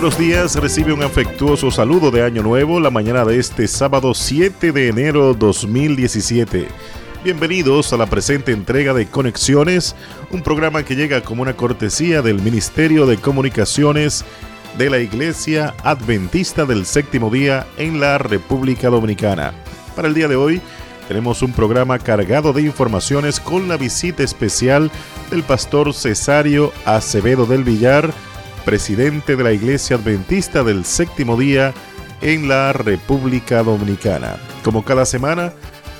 buenos días, recibe un afectuoso saludo de Año Nuevo la mañana de este sábado 7 de enero 2017. Bienvenidos a la presente entrega de Conexiones, un programa que llega como una cortesía del Ministerio de Comunicaciones de la Iglesia Adventista del Séptimo Día en la República Dominicana. Para el día de hoy tenemos un programa cargado de informaciones con la visita especial del pastor Cesario Acevedo del Villar, presidente de la Iglesia Adventista del Séptimo Día en la República Dominicana. Como cada semana,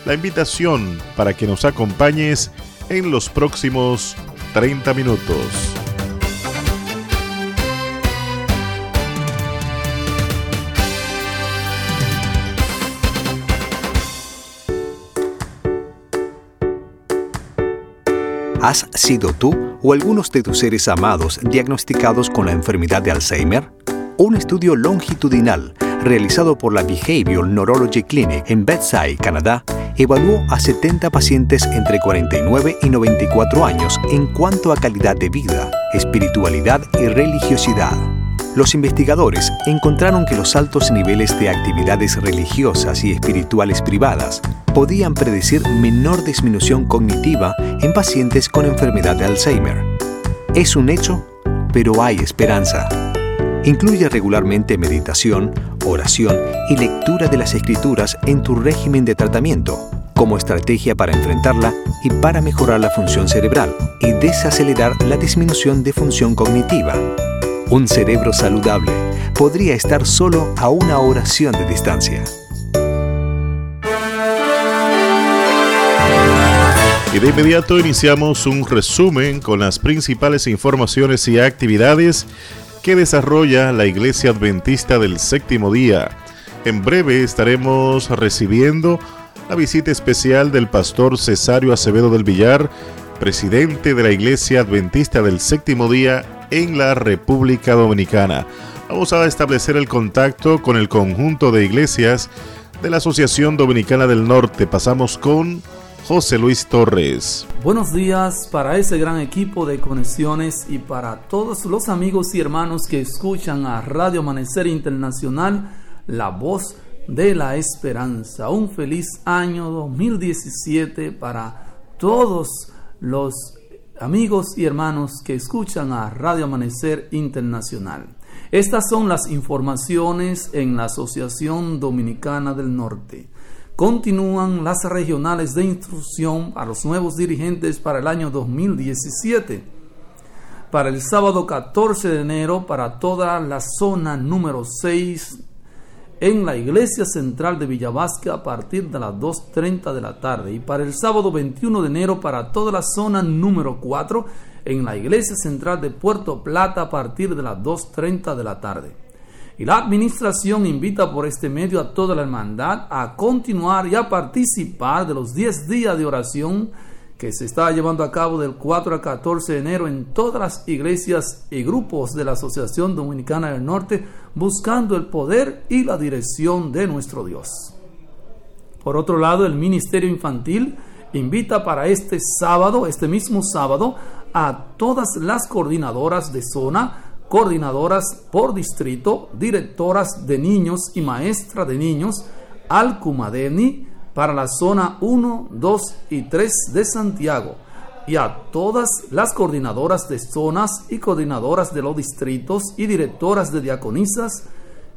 la invitación para que nos acompañes en los próximos 30 minutos. ¿Has sido tú o algunos de tus seres amados diagnosticados con la enfermedad de Alzheimer? Un estudio longitudinal realizado por la Behavioral Neurology Clinic en Bedside, Canadá, evaluó a 70 pacientes entre 49 y 94 años en cuanto a calidad de vida, espiritualidad y religiosidad. Los investigadores encontraron que los altos niveles de actividades religiosas y espirituales privadas podían predecir menor disminución cognitiva en pacientes con enfermedad de Alzheimer. Es un hecho, pero hay esperanza. Incluye regularmente meditación, oración y lectura de las escrituras en tu régimen de tratamiento, como estrategia para enfrentarla y para mejorar la función cerebral y desacelerar la disminución de función cognitiva. Un cerebro saludable podría estar solo a una oración de distancia. Y de inmediato iniciamos un resumen con las principales informaciones y actividades que desarrolla la Iglesia Adventista del Séptimo Día. En breve estaremos recibiendo la visita especial del pastor Cesario Acevedo del Villar, presidente de la Iglesia Adventista del Séptimo Día en la República Dominicana. Vamos a establecer el contacto con el conjunto de iglesias de la Asociación Dominicana del Norte. Pasamos con José Luis Torres. Buenos días para ese gran equipo de conexiones y para todos los amigos y hermanos que escuchan a Radio Amanecer Internacional, la voz de la esperanza. Un feliz año 2017 para todos los amigos y hermanos que escuchan a Radio Amanecer Internacional. Estas son las informaciones en la Asociación Dominicana del Norte. Continúan las regionales de instrucción a los nuevos dirigentes para el año 2017. Para el sábado 14 de enero, para toda la zona número 6, en la iglesia central de Villavasca a partir de las 2.30 de la tarde. Y para el sábado 21 de enero, para toda la zona número 4, en la iglesia central de Puerto Plata a partir de las 2.30 de la tarde. Y la administración invita por este medio a toda la hermandad a continuar y a participar de los 10 días de oración que se está llevando a cabo del 4 al 14 de enero en todas las iglesias y grupos de la Asociación Dominicana del Norte, buscando el poder y la dirección de nuestro Dios. Por otro lado, el Ministerio Infantil invita para este sábado, este mismo sábado, a todas las coordinadoras de zona, coordinadoras por distrito, directoras de niños y maestra de niños al Cumadeni para la zona 1, 2 y 3 de Santiago y a todas las coordinadoras de zonas y coordinadoras de los distritos y directoras de diaconisas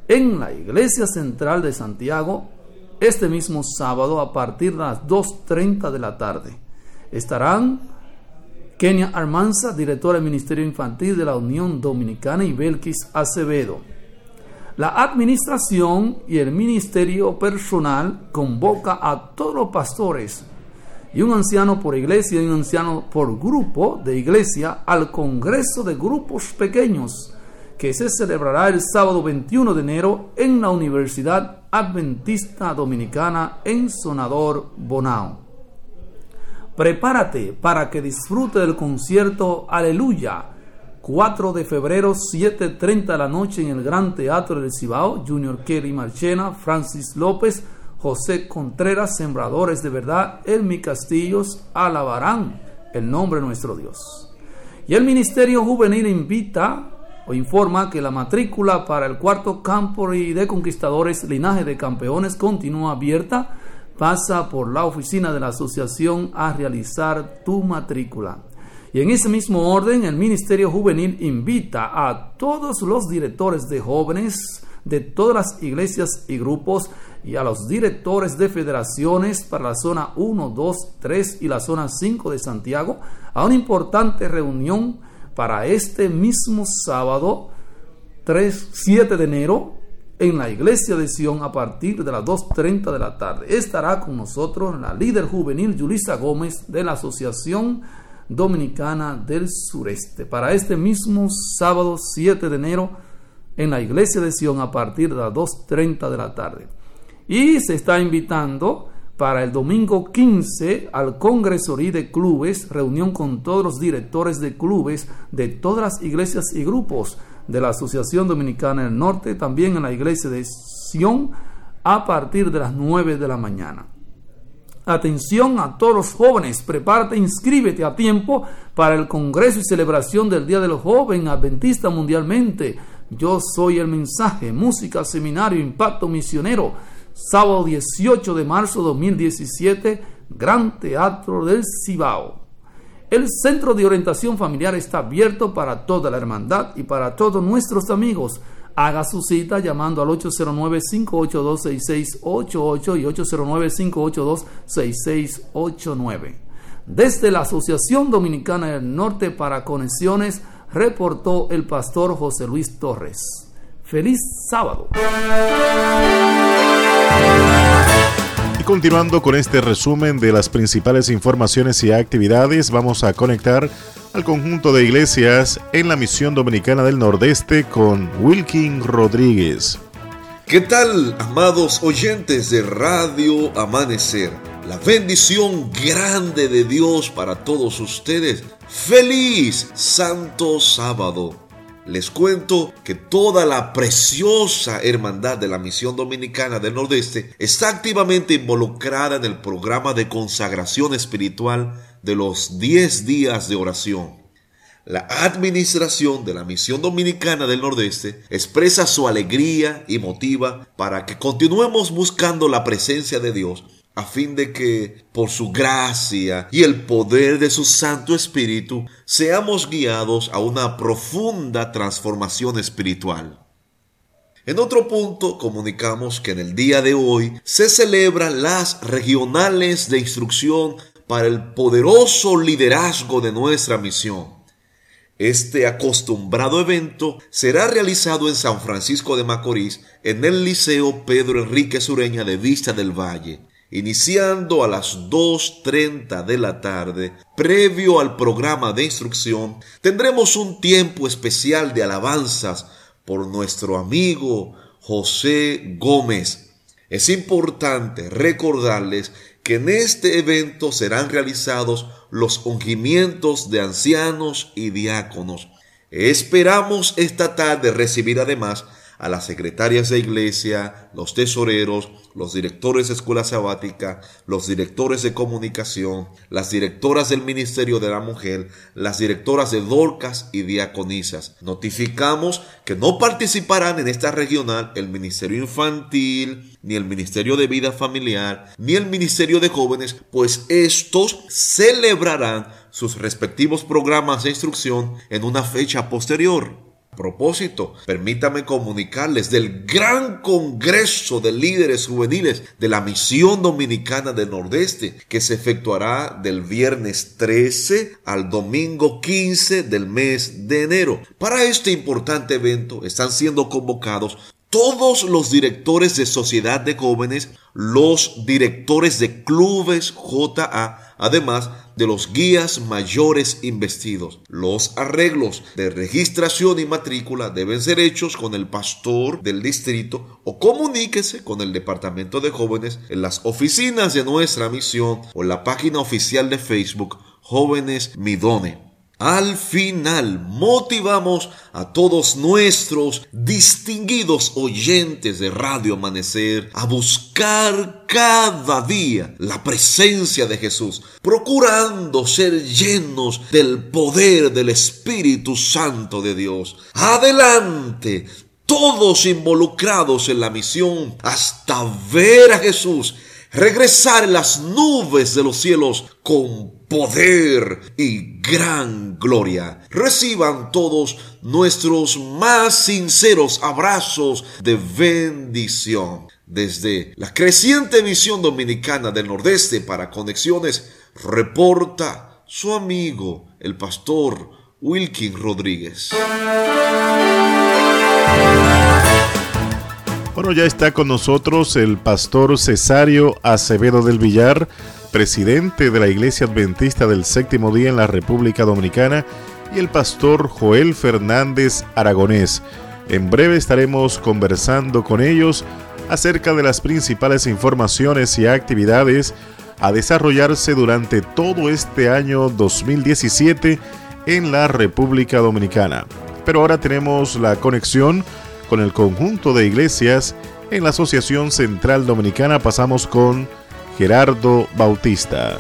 en la Iglesia Central de Santiago este mismo sábado a partir de las 2.30 de la tarde. Estarán Kenia Armanza, directora del Ministerio Infantil de la Unión Dominicana, y Belkis Acevedo. La administración y el ministerio personal convoca a todos los pastores y un anciano por iglesia y un anciano por grupo de iglesia al Congreso de Grupos Pequeños que se celebrará el sábado 21 de enero en la Universidad Adventista Dominicana en Sonador, Bonao. Prepárate para que disfrute del concierto Aleluya. 4 de febrero, 7.30 de la noche en el Gran Teatro del Cibao. Junior Kelly Marchena, Francis López, José Contreras, Sembradores de Verdad, Elmi Castillos, alabarán el nombre de nuestro Dios. Y el Ministerio Juvenil invita o informa que la matrícula para el cuarto campo de conquistadores Linaje de Campeones continúa abierta. Pasa por la oficina de la asociación a realizar tu matrícula. Y en ese mismo orden, el Ministerio Juvenil invita a todos los directores de jóvenes de todas las iglesias y grupos y a los directores de federaciones para la zona 1, 2, 3 y la zona 5 de Santiago a una importante reunión para este mismo sábado 3, 7 de enero en la iglesia de Sion a partir de las 2.30 de la tarde. Estará con nosotros la líder juvenil Yulisa Gómez de la Asociación Dominicana del Sureste para este mismo sábado 7 de enero en la iglesia de Sion a partir de las 2.30 de la tarde. Y se está invitando para el domingo 15 al Congresorí de Clubes, reunión con todos los directores de clubes de todas las iglesias y grupos de la Asociación Dominicana del Norte, también en la iglesia de Sion, a partir de las 9 de la mañana. Atención a todos los jóvenes, prepárate, inscríbete a tiempo para el Congreso y celebración del Día del Joven Adventista mundialmente. Yo soy el mensaje, música, seminario, impacto misionero sábado 18 de marzo de 2017, Gran Teatro del Cibao. El Centro de Orientación Familiar está abierto para toda la hermandad y para todos nuestros amigos. Haga su cita llamando al 809-582-6688 y 809-582-6689. Desde la Asociación Dominicana del Norte para Conexiones, reportó el pastor José Luis Torres. Feliz sábado. Y continuando con este resumen de las principales informaciones y actividades, vamos a conectar al conjunto de iglesias en la misión dominicana del Nordeste con Wilkin Rodríguez. ¿Qué tal, amados oyentes de Radio Amanecer? La bendición grande de Dios para todos ustedes. Feliz Santo Sábado. Les cuento que toda la preciosa hermandad de la Misión Dominicana del Nordeste está activamente involucrada en el programa de consagración espiritual de los 10 días de oración. La administración de la Misión Dominicana del Nordeste expresa su alegría y motiva para que continuemos buscando la presencia de Dios a fin de que por su gracia y el poder de su Santo Espíritu seamos guiados a una profunda transformación espiritual. En otro punto comunicamos que en el día de hoy se celebran las regionales de instrucción para el poderoso liderazgo de nuestra misión. Este acostumbrado evento será realizado en San Francisco de Macorís en el Liceo Pedro Enrique Sureña de Vista del Valle iniciando a las 2.30 de la tarde, previo al programa de instrucción, tendremos un tiempo especial de alabanzas por nuestro amigo José Gómez. Es importante recordarles que en este evento serán realizados los ungimientos de ancianos y diáconos. Esperamos esta tarde recibir además a las secretarias de iglesia, los tesoreros, los directores de escuela sabática, los directores de comunicación, las directoras del Ministerio de la Mujer, las directoras de Dorcas y Diaconisas. Notificamos que no participarán en esta regional el Ministerio Infantil, ni el Ministerio de Vida Familiar, ni el Ministerio de Jóvenes, pues estos celebrarán sus respectivos programas de instrucción en una fecha posterior propósito, permítame comunicarles del gran Congreso de Líderes Juveniles de la Misión Dominicana del Nordeste que se efectuará del viernes 13 al domingo 15 del mes de enero. Para este importante evento están siendo convocados todos los directores de sociedad de jóvenes, los directores de clubes JA, además de los guías mayores investidos. Los arreglos de registración y matrícula deben ser hechos con el pastor del distrito o comuníquese con el departamento de jóvenes en las oficinas de nuestra misión o en la página oficial de Facebook Jóvenes Midone. Al final, motivamos a todos nuestros distinguidos oyentes de Radio Amanecer a buscar cada día la presencia de Jesús, procurando ser llenos del poder del Espíritu Santo de Dios. Adelante, todos involucrados en la misión hasta ver a Jesús regresar en las nubes de los cielos con poder y gran gloria. Reciban todos nuestros más sinceros abrazos de bendición. Desde la creciente misión dominicana del Nordeste para Conexiones, reporta su amigo, el pastor Wilkin Rodríguez. Bueno, ya está con nosotros el pastor Cesario Acevedo del Villar, presidente de la Iglesia Adventista del Séptimo Día en la República Dominicana, y el pastor Joel Fernández Aragonés. En breve estaremos conversando con ellos acerca de las principales informaciones y actividades a desarrollarse durante todo este año 2017 en la República Dominicana. Pero ahora tenemos la conexión con el conjunto de iglesias en la Asociación Central Dominicana. Pasamos con Gerardo Bautista.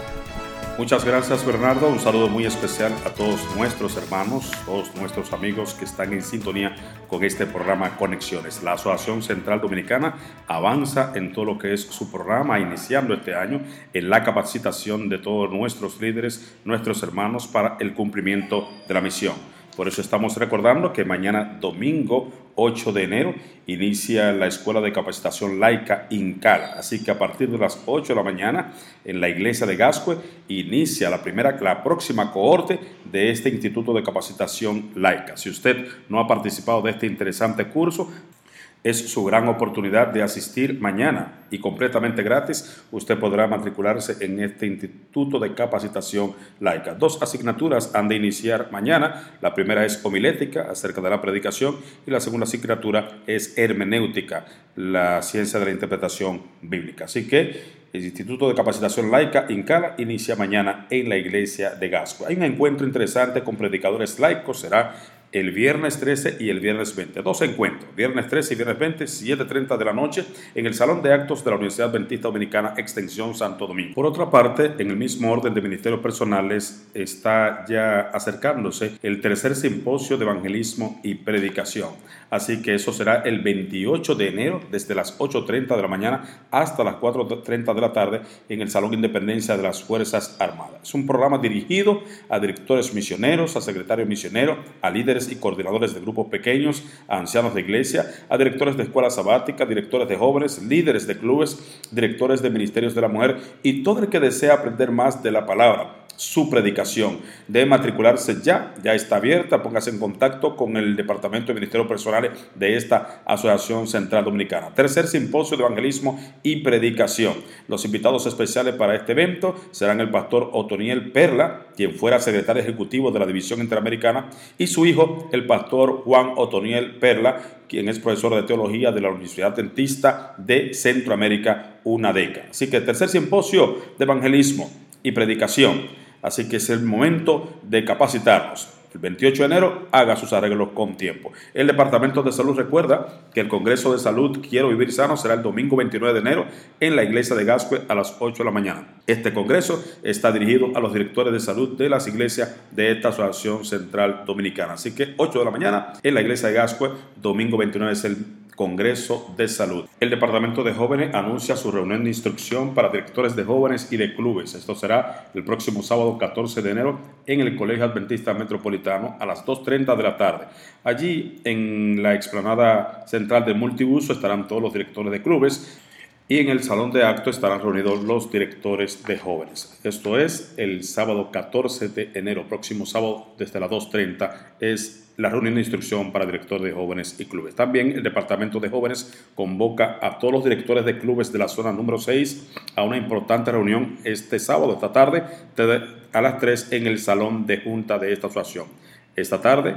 Muchas gracias Bernardo, un saludo muy especial a todos nuestros hermanos, todos nuestros amigos que están en sintonía con este programa Conexiones. La Asociación Central Dominicana avanza en todo lo que es su programa, iniciando este año en la capacitación de todos nuestros líderes, nuestros hermanos para el cumplimiento de la misión. Por eso estamos recordando que mañana domingo 8 de enero inicia la Escuela de Capacitación Laica INCAL. Así que a partir de las 8 de la mañana en la iglesia de Gascue inicia la primera, la próxima cohorte de este Instituto de Capacitación Laica. Si usted no ha participado de este interesante curso, es su gran oportunidad de asistir mañana y completamente gratis. Usted podrá matricularse en este Instituto de Capacitación Laica. Dos asignaturas han de iniciar mañana. La primera es homilética, acerca de la predicación, y la segunda asignatura es hermenéutica, la ciencia de la interpretación bíblica. Así que el Instituto de Capacitación Laica INCALA inicia mañana en la iglesia de Gasco. Hay un encuentro interesante con predicadores laicos, será el viernes 13 y el viernes 20. Dos encuentros, viernes 13 y viernes 20, 7.30 de la noche, en el Salón de Actos de la Universidad Adventista Dominicana, Extensión Santo Domingo. Por otra parte, en el mismo orden de ministerios personales está ya acercándose el tercer simposio de evangelismo y predicación. Así que eso será el 28 de enero, desde las 8.30 de la mañana hasta las 4.30 de la tarde, en el Salón de Independencia de las Fuerzas Armadas. Es un programa dirigido a directores misioneros, a secretarios misioneros, a líderes y coordinadores de grupos pequeños, a ancianos de iglesia, a directores de escuelas sabáticas, directores de jóvenes, líderes de clubes, directores de ministerios de la mujer y todo el que desea aprender más de la palabra su predicación. Debe matricularse ya, ya está abierta, póngase en contacto con el Departamento de Ministerios Personales de esta Asociación Central Dominicana. Tercer simposio de evangelismo y predicación. Los invitados especiales para este evento serán el pastor Otoniel Perla, quien fuera secretario ejecutivo de la División Interamericana, y su hijo, el pastor Juan Otoniel Perla, quien es profesor de teología de la Universidad Dentista de Centroamérica, una década. Así que tercer simposio de evangelismo y predicación Así que es el momento de capacitarnos. El 28 de enero haga sus arreglos con tiempo. El Departamento de Salud recuerda que el Congreso de Salud Quiero Vivir Sano será el domingo 29 de enero en la iglesia de Gascue a las 8 de la mañana. Este Congreso está dirigido a los directores de salud de las iglesias de esta Asociación Central Dominicana. Así que 8 de la mañana en la iglesia de Gascue, domingo 29 es el Congreso de Salud. El Departamento de Jóvenes anuncia su reunión de instrucción para directores de jóvenes y de clubes. Esto será el próximo sábado 14 de enero en el Colegio Adventista Metropolitano a las 2.30 de la tarde. Allí en la explanada central de multiuso estarán todos los directores de clubes y en el salón de acto estarán reunidos los directores de jóvenes. Esto es el sábado 14 de enero, próximo sábado desde las 2.30 es la reunión de instrucción para directores de jóvenes y clubes. También el Departamento de Jóvenes convoca a todos los directores de clubes de la zona número 6 a una importante reunión este sábado, esta tarde, a las 3 en el salón de junta de esta asociación. Esta tarde,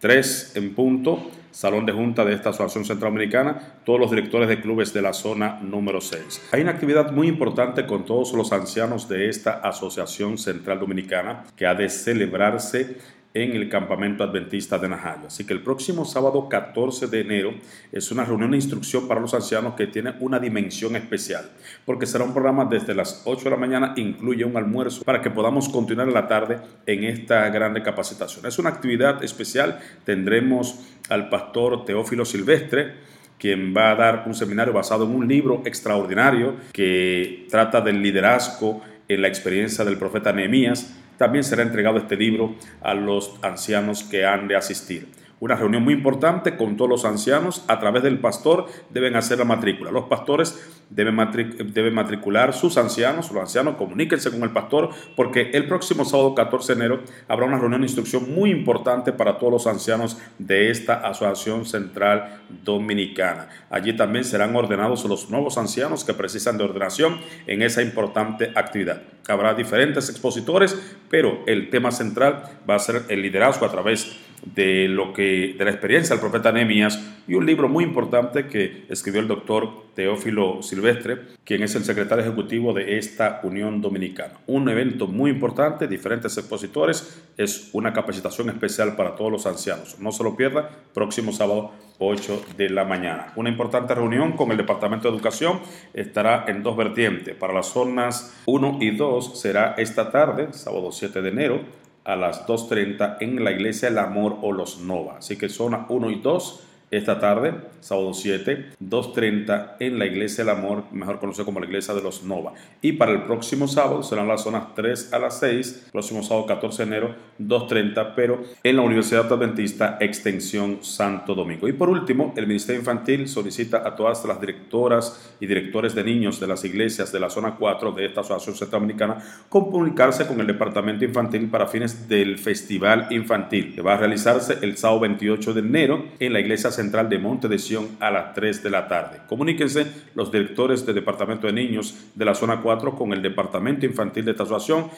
3 en punto, salón de junta de esta Asociación Centroamericana, todos los directores de clubes de la zona número 6. Hay una actividad muy importante con todos los ancianos de esta Asociación Central Dominicana que ha de celebrarse en el campamento adventista de Najayo. Así que el próximo sábado 14 de enero es una reunión de instrucción para los ancianos que tiene una dimensión especial, porque será un programa desde las 8 de la mañana, incluye un almuerzo para que podamos continuar en la tarde en esta grande capacitación. Es una actividad especial, tendremos al pastor Teófilo Silvestre, quien va a dar un seminario basado en un libro extraordinario que trata del liderazgo en la experiencia del profeta Nehemías también será entregado este libro a los ancianos que han de asistir. Una reunión muy importante con todos los ancianos. A través del pastor deben hacer la matrícula. Los pastores deben, matricular sus ancianos. Los ancianos comuníquense con el pastor porque el próximo sábado 14 de enero habrá una reunión de instrucción muy importante para todos los ancianos de esta Asociación Central Dominicana. Allí también serán ordenados los nuevos ancianos que precisan de ordenación en esa importante actividad. Habrá diferentes expositores, pero el tema central va a ser el liderazgo a través de lo que de la experiencia del profeta Nehemías y un libro muy importante que escribió el doctor Teófilo Silvestre, quien es el secretario ejecutivo de esta Unión Dominicana. Un evento muy importante, diferentes expositores, es una capacitación especial para todos los ancianos. No se lo pierda, próximo sábado 8 de la mañana. Una importante reunión con el Departamento de Educación estará en dos vertientes. Para las zonas 1 y 2 será esta tarde, sábado 7 de enero, a las 2.30 en la iglesia El Amor o Los Nova. Así que zona 1 y 2 esta tarde, sábado 7, 2.30 en la Iglesia del Amor, mejor conocida como la Iglesia de los Nova. Y para el próximo sábado serán las zonas 3 a las 6, próximo sábado 14 de enero, 2.30, pero en la Universidad Adventista Extensión Santo Domingo. Y por último, el Ministerio Infantil solicita a todas las directoras y directores de niños de las iglesias de la zona 4 de esta Asociación Centroamericana comunicarse con el Departamento Infantil para fines del Festival Infantil, que va a realizarse el sábado 28 de enero en la Iglesia Central de Monte de Sion a las 3 de la tarde. Comuníquense los directores del Departamento de Niños de la Zona 4 con el Departamento Infantil de esta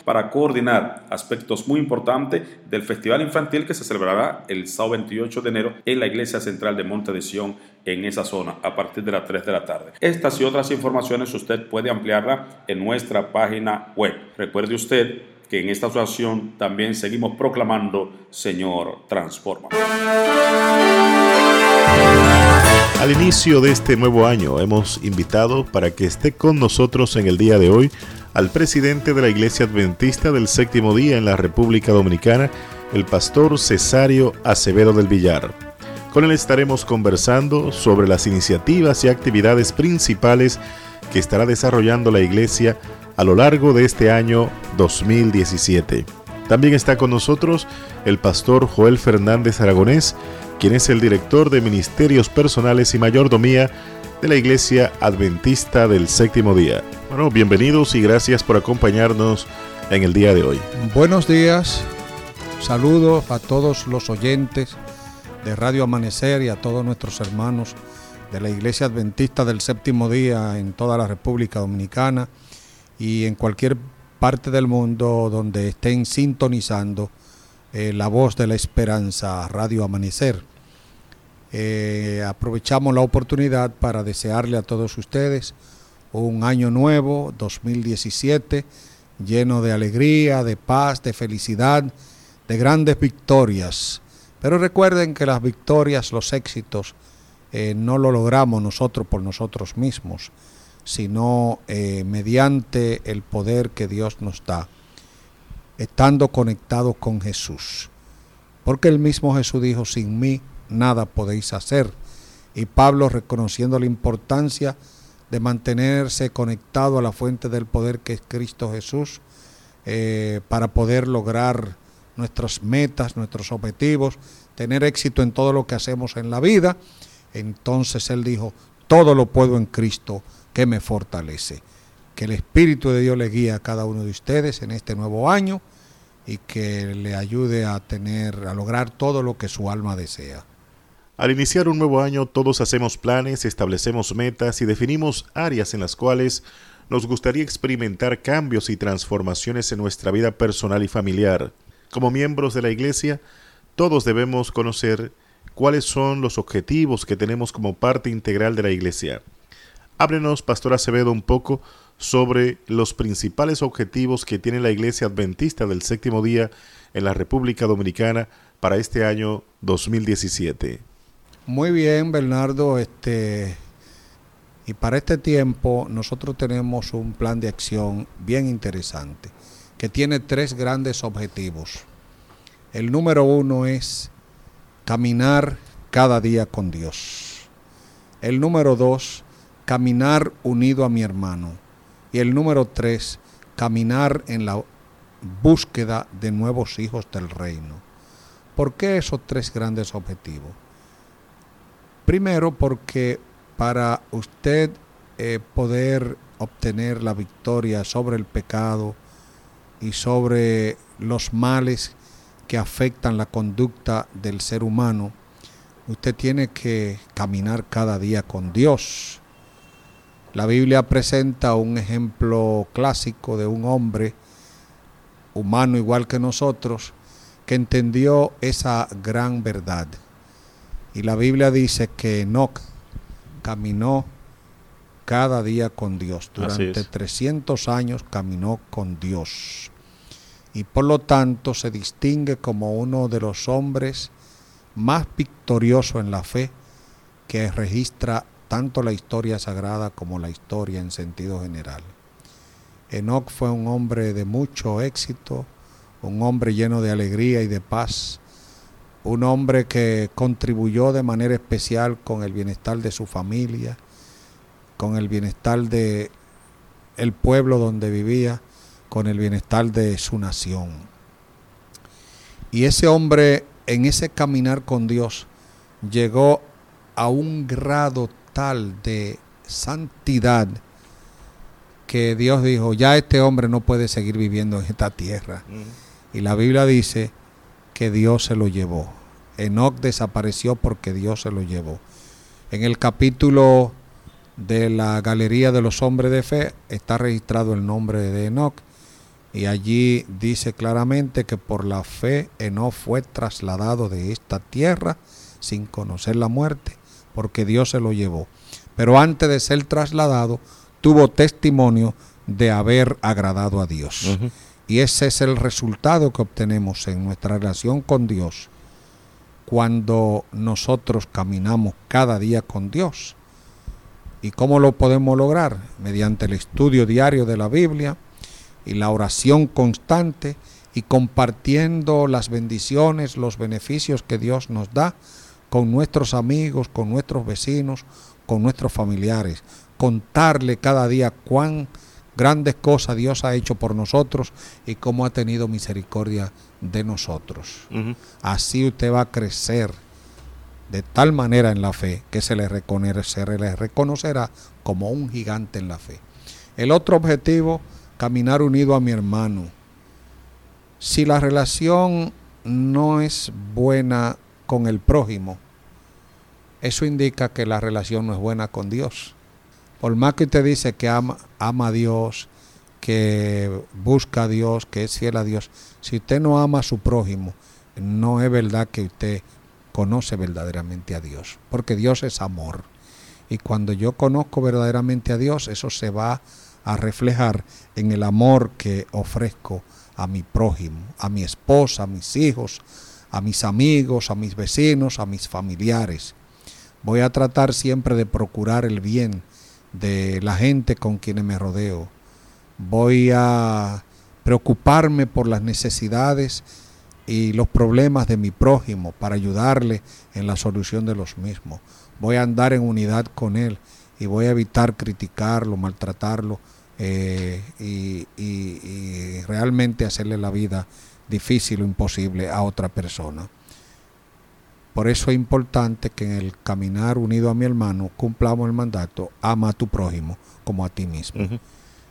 para coordinar aspectos muy importantes del Festival Infantil que se celebrará el sábado 28 de enero en la Iglesia Central de Monte de Sion en esa zona a partir de las 3 de la tarde. Estas y otras informaciones usted puede ampliarla en nuestra página web. Recuerde usted que en esta asociación también seguimos proclamando Señor Transforma. Al inicio de este nuevo año hemos invitado para que esté con nosotros en el día de hoy al presidente de la Iglesia Adventista del Séptimo Día en la República Dominicana, el pastor Cesario Acevedo del Villar. Con él estaremos conversando sobre las iniciativas y actividades principales que estará desarrollando la Iglesia a lo largo de este año 2017. También está con nosotros el pastor Joel Fernández Aragonés, quien es el director de Ministerios Personales y Mayordomía de la Iglesia Adventista del Séptimo Día. Bueno, bienvenidos y gracias por acompañarnos en el día de hoy. Buenos días, saludos a todos los oyentes de Radio Amanecer y a todos nuestros hermanos de la Iglesia Adventista del Séptimo Día en toda la República Dominicana y en cualquier parte del mundo donde estén sintonizando eh, la voz de la esperanza, Radio Amanecer. Eh, aprovechamos la oportunidad para desearle a todos ustedes un año nuevo, 2017, lleno de alegría, de paz, de felicidad, de grandes victorias. Pero recuerden que las victorias, los éxitos, eh, no lo logramos nosotros por nosotros mismos, sino mediante el poder que Dios nos da estando conectados con Jesús. Porque el mismo Jesús dijo, sin mí nada podéis hacer. Y Pablo reconociendo la importancia de mantenerse conectado a la fuente del poder que es Cristo Jesús, eh, para poder lograr nuestras metas, nuestros objetivos, tener éxito en todo lo que hacemos en la vida. Entonces él dijo, todo lo puedo en Cristo que me fortalece que el Espíritu de Dios le guíe a cada uno de ustedes en este nuevo año y que le ayude a tener, a lograr todo lo que su alma desea. Al iniciar un nuevo año todos hacemos planes, establecemos metas y definimos áreas en las cuales nos gustaría experimentar cambios y transformaciones en nuestra vida personal y familiar. Como miembros de la Iglesia, todos debemos conocer cuáles son los objetivos que tenemos como parte integral de la Iglesia. Háblenos, Pastor Acevedo, un poco sobre los principales objetivos que tiene la Iglesia Adventista del Séptimo Día en la República Dominicana para este año 2017. Muy bien, Bernardo. Este, y para este tiempo nosotros tenemos un plan de acción bien interesante que tiene tres grandes objetivos. El número uno es caminar cada día con Dios. El número dos, caminar unido a mi hermano. Y el número tres, caminar en la búsqueda de nuevos hijos del reino. ¿Por qué esos tres grandes objetivos? Primero porque para usted eh, poder obtener la victoria sobre el pecado y sobre los males que afectan la conducta del ser humano, usted tiene que caminar cada día con Dios. La Biblia presenta un ejemplo clásico de un hombre humano igual que nosotros que entendió esa gran verdad. Y la Biblia dice que Enoch caminó cada día con Dios. Durante 300 años caminó con Dios y por lo tanto se distingue como uno de los hombres más victoriosos en la fe que registra tanto la historia sagrada como la historia en sentido general. Enoch fue un hombre de mucho éxito, un hombre lleno de alegría y de paz, un hombre que contribuyó de manera especial con el bienestar de su familia, con el bienestar de el pueblo donde vivía con el bienestar de su nación. Y ese hombre en ese caminar con Dios llegó a un grado tal de santidad que Dios dijo, ya este hombre no puede seguir viviendo en esta tierra. Y la Biblia dice que Dios se lo llevó. Enoch desapareció porque Dios se lo llevó. En el capítulo de la Galería de los Hombres de Fe está registrado el nombre de Enoch y allí dice claramente que por la fe Enoch fue trasladado de esta tierra sin conocer la muerte, porque Dios se lo llevó. Pero antes de ser trasladado, tuvo testimonio de haber agradado a Dios. Y ese es el resultado que obtenemos en nuestra relación con Dios cuando nosotros caminamos cada día con Dios. ¿Y cómo lo podemos lograr? Mediante el estudio diario de la Biblia, y la oración constante y compartiendo las bendiciones, los beneficios que Dios nos da con nuestros amigos, con nuestros vecinos, con nuestros familiares. Contarle cada día cuán grandes cosas Dios ha hecho por nosotros y cómo ha tenido misericordia de nosotros. Así usted va a crecer de tal manera en la fe que se le, se le reconocerá como un gigante en la fe. El otro objetivo caminar unido a mi hermano. Si la relación no es buena con el prójimo, eso indica que la relación no es buena con Dios. Por más que usted dice que ama, a Dios, que busca a Dios, que es fiel a Dios, si usted no ama a su prójimo, no es verdad que usted conoce verdaderamente a Dios, porque Dios es amor. Y cuando yo conozco verdaderamente a Dios, eso se va a reflejar en el amor que ofrezco a mi prójimo, a mi esposa, a mis hijos, a mis amigos, a mis vecinos, a mis familiares. Voy a tratar siempre de procurar el bien de la gente con quienes me rodeo. Voy a preocuparme por las necesidades y los problemas de mi prójimo para ayudarle en la solución de los mismos. Voy a andar en unidad con él y voy a evitar criticarlo, maltratarlo eh, y, realmente hacerle la vida difícil o imposible a otra persona. Por eso es importante que en el caminar unido a mi hermano cumplamos el mandato, ama a tu prójimo como a ti mismo.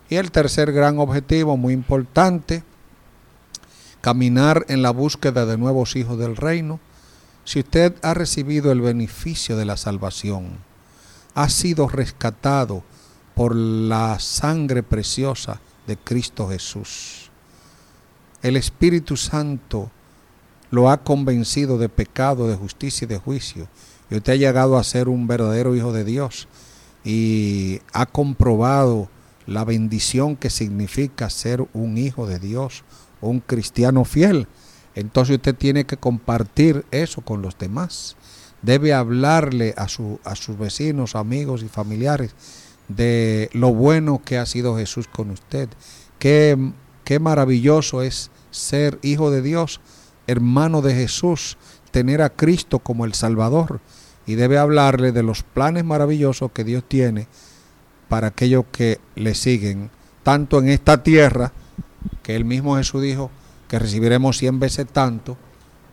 Y el tercer gran objetivo, muy importante, caminar en la búsqueda de nuevos hijos del reino. Si usted ha recibido el beneficio de la salvación, ha sido rescatado por la sangre preciosa de Cristo Jesús. El Espíritu Santo lo ha convencido de pecado, de justicia y de juicio. Y usted ha llegado a ser un verdadero hijo de Dios y ha comprobado la bendición que significa ser un hijo de Dios, un cristiano fiel. Entonces usted tiene que compartir eso con los demás. Debe hablarle a, su, a sus vecinos, amigos y familiares de lo bueno que ha sido Jesús con usted. Qué, qué maravilloso es ser hijo de Dios, hermano de Jesús, tener a Cristo como el Salvador. Y debe hablarle de los planes maravillosos que Dios tiene para aquellos que le siguen, tanto en esta tierra, que el mismo Jesús dijo que recibiremos cien veces tanto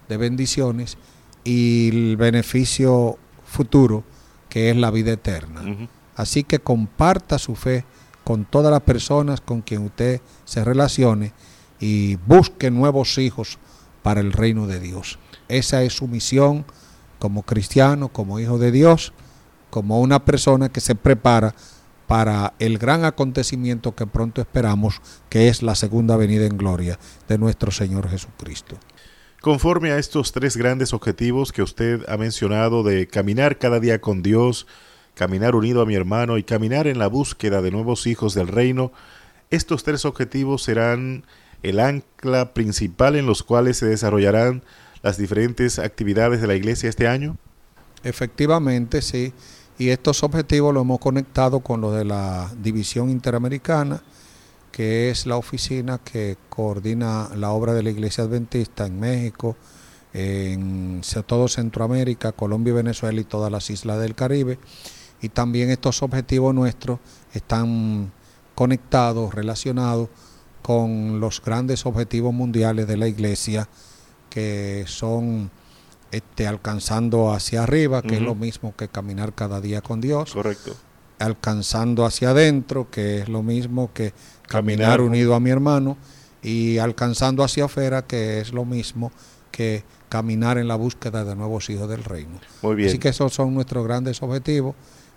de bendiciones, y el beneficio futuro, que es la vida eterna. Así que comparta su fe con todas las personas con quien usted se relacione y busque nuevos hijos para el reino de Dios. Esa es su misión como cristiano, como hijo de Dios, como una persona que se prepara para el gran acontecimiento que pronto esperamos, que es la segunda venida en gloria de nuestro Señor Jesucristo. Conforme a estos tres grandes objetivos que usted ha mencionado de caminar cada día con Dios, caminar unido a mi hermano y caminar en la búsqueda de nuevos hijos del reino, estos tres objetivos serán el ancla principal en los cuales se desarrollarán las diferentes actividades de la iglesia este año? Efectivamente, sí. Y estos objetivos los hemos conectado con los de la División Interamericana, que es la oficina que coordina la obra de la Iglesia Adventista en México, en todo Centroamérica, Colombia y Venezuela y todas las islas del Caribe. Y también estos objetivos nuestros están conectados, relacionados con los grandes objetivos mundiales de la Iglesia, que son este, alcanzando hacia arriba, que es lo mismo que caminar cada día con Dios. Correcto. Alcanzando hacia adentro, que es lo mismo que caminar, unido a mi hermano y alcanzando hacia afuera, que es lo mismo que caminar en la búsqueda de nuevos hijos del reino. Muy bien. Así que esos son nuestros grandes objetivos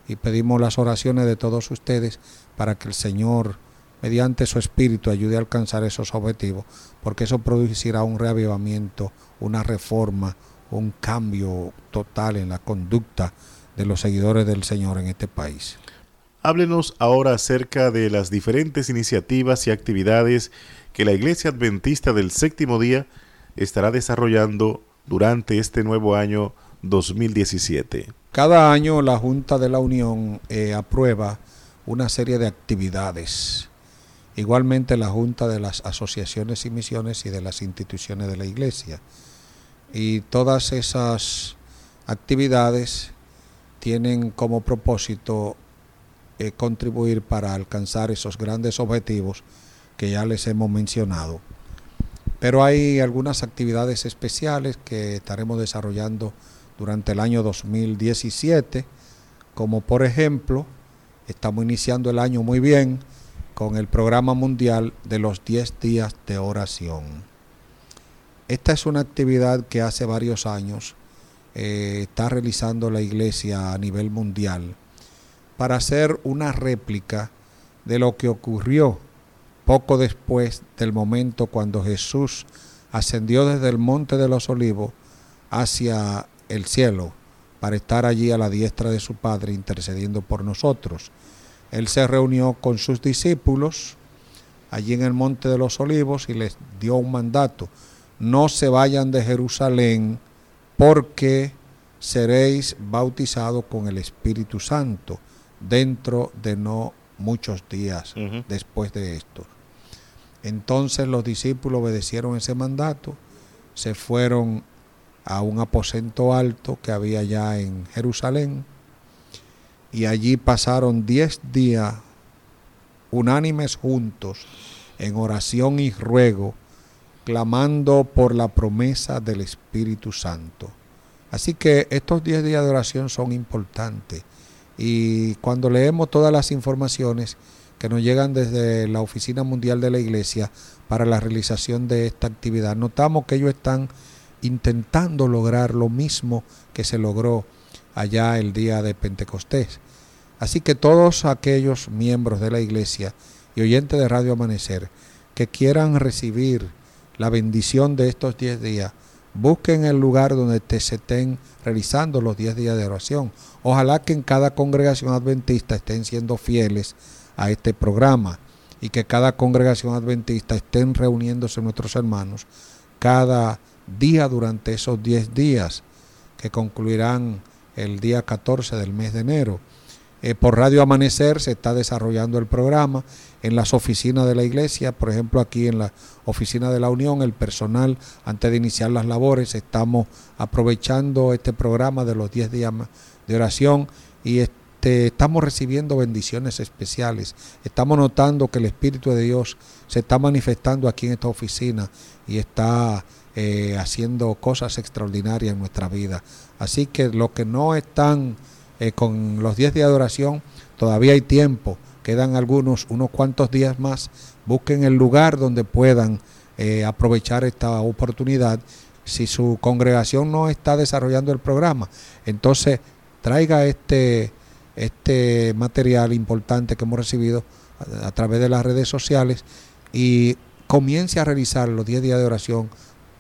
y pedimos las oraciones de todos ustedes para que el Señor, mediante su espíritu, ayude a alcanzar esos objetivos, porque eso producirá un reavivamiento, una reforma, un cambio total en la conducta de los seguidores del Señor en este país. Háblenos ahora acerca de las diferentes iniciativas y actividades que la Iglesia Adventista del Séptimo Día estará desarrollando durante este nuevo año 2017. Cada año la Junta de la Unión eh, aprueba una serie de actividades. Igualmente la Junta de las Asociaciones y Misiones y de las instituciones de la Iglesia. Y todas esas actividades tienen como propósito eh, contribuir para alcanzar esos grandes objetivos que ya les hemos mencionado. Pero hay algunas actividades especiales que estaremos desarrollando durante el año 2017, como por ejemplo, estamos iniciando el año muy bien con el programa mundial de los 10 días de oración. Esta es una actividad que hace varios años eh, está realizando la iglesia a nivel mundial para hacer una réplica de lo que ocurrió poco después del momento cuando Jesús ascendió desde el monte de los olivos hacia el cielo para estar allí a la diestra de su Padre intercediendo por nosotros. Él se reunió con sus discípulos allí en el monte de los olivos y les dio un mandato. No se vayan de Jerusalén porque seréis bautizados con el Espíritu Santo dentro de no muchos días después de esto. Entonces los discípulos obedecieron ese mandato, se fueron a un aposento alto que había ya en Jerusalén y allí pasaron diez días unánimes juntos en oración y ruego, clamando por la promesa del Espíritu Santo. Así que estos diez días de oración son importantes y cuando leemos todas las informaciones que nos llegan desde la Oficina Mundial de la Iglesia para la realización de esta actividad, notamos que ellos están intentando lograr lo mismo que se logró allá el día de Pentecostés. Así que todos aquellos miembros de la Iglesia y oyentes de Radio Amanecer que quieran recibir la bendición de estos 10 días, busquen el lugar donde se estén realizando los 10 días de oración. Ojalá que en cada congregación adventista estén siendo fieles a este programa y que cada congregación adventista estén reuniéndose nuestros hermanos cada día durante esos 10 días que concluirán el día 14 del mes de enero. Eh, por Radio Amanecer se está desarrollando el programa en las oficinas de la iglesia, por ejemplo aquí en la oficina de la Unión, el personal antes de iniciar las labores, estamos aprovechando este programa de los 10 días de oración y este, estamos recibiendo bendiciones especiales. Estamos notando que el Espíritu de Dios se está manifestando aquí en esta oficina y está eh, haciendo cosas extraordinarias en nuestra vida. Así que los que no están eh, con los 10 días de oración, todavía hay tiempo, quedan algunos, unos cuantos días más, busquen el lugar donde puedan eh, aprovechar esta oportunidad. Si su congregación no está desarrollando el programa, entonces traiga este, este material importante que hemos recibido a, a través de las redes sociales y comience a realizar los 10 días de oración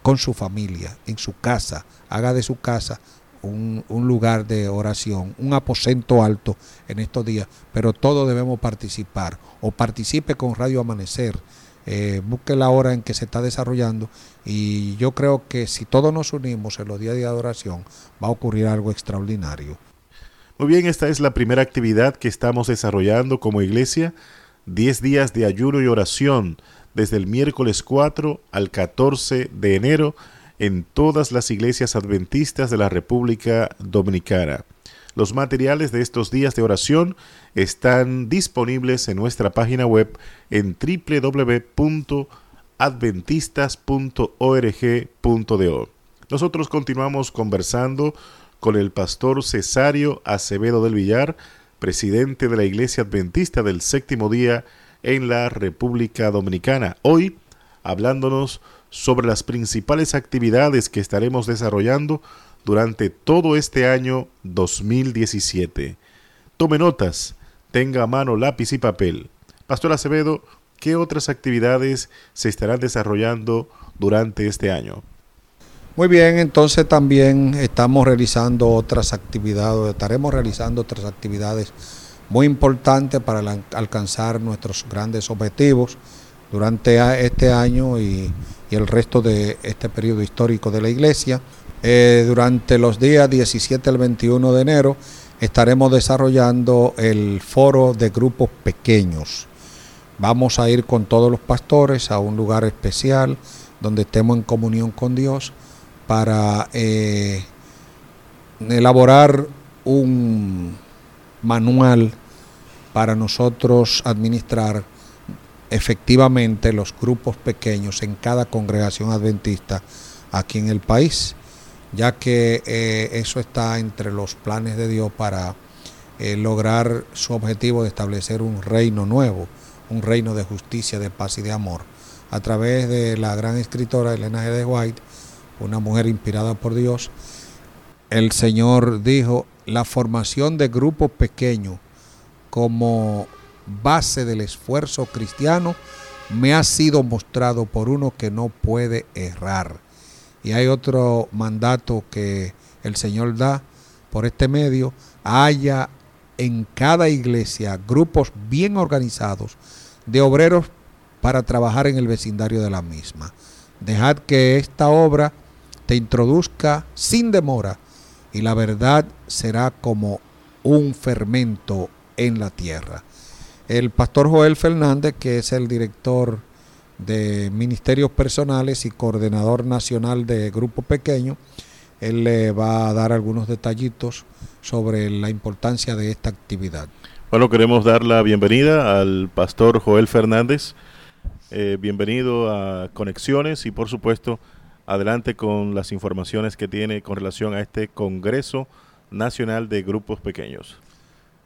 con su familia, en su casa, haga de su casa un, lugar de oración, un aposento alto en estos días, pero todos debemos participar o participe con Radio Amanecer. Eh, busque la hora en que se está desarrollando y yo creo que si todos nos unimos en los días de adoración va a ocurrir algo extraordinario. Muy bien, esta es la primera actividad que estamos desarrollando como iglesia, 10 días de ayuno y oración desde el miércoles 4 al 14 de enero en todas las iglesias adventistas de la República Dominicana. Los materiales de estos días de oración están disponibles en nuestra página web en www.adventistas.org.do. Nosotros continuamos conversando con el pastor Cesario Acevedo del Villar, presidente de la Iglesia Adventista del Séptimo Día en la República Dominicana. Hoy hablándonos sobre las principales actividades que estaremos desarrollando durante todo este año 2017. Tome notas, tenga a mano lápiz y papel. Pastor Acevedo, ¿qué otras actividades se estarán desarrollando durante este año? Muy bien, entonces también estamos realizando otras actividades, estaremos realizando otras actividades muy importantes para alcanzar nuestros grandes objetivos durante este año y, el resto de este periodo histórico de la iglesia. Eh, durante los días 17 al 21 de enero estaremos desarrollando el foro de grupos pequeños. Vamos a ir con todos los pastores a un lugar especial donde estemos en comunión con Dios para eh, elaborar un manual para nosotros administrar efectivamente los grupos pequeños en cada congregación adventista aquí en el país, ya que eh, eso está entre los planes de Dios para eh, lograr su objetivo de establecer un reino nuevo, un reino de justicia, de paz y de amor. A través de la gran escritora Elena G. de White, una mujer inspirada por Dios, el Señor dijo, la formación de grupos pequeños como base del esfuerzo cristiano me ha sido mostrado por uno que no puede errar. Y hay otro mandato que el Señor da por este medio, haya en cada iglesia grupos bien organizados de obreros para trabajar en el vecindario de la misma. Dejad que esta obra te introduzca sin demora y la verdad será como un fermento en la tierra. El pastor Joel Fernández, que es el director de Ministerios Personales y coordinador nacional de Grupo Pequeño, él le va a dar algunos detallitos sobre la importancia de esta actividad. Bueno, queremos dar la bienvenida al pastor Joel Fernández. Eh, bienvenido a Conexiones y por supuesto adelante con las informaciones que tiene con relación a este Congreso Nacional de Grupos Pequeños.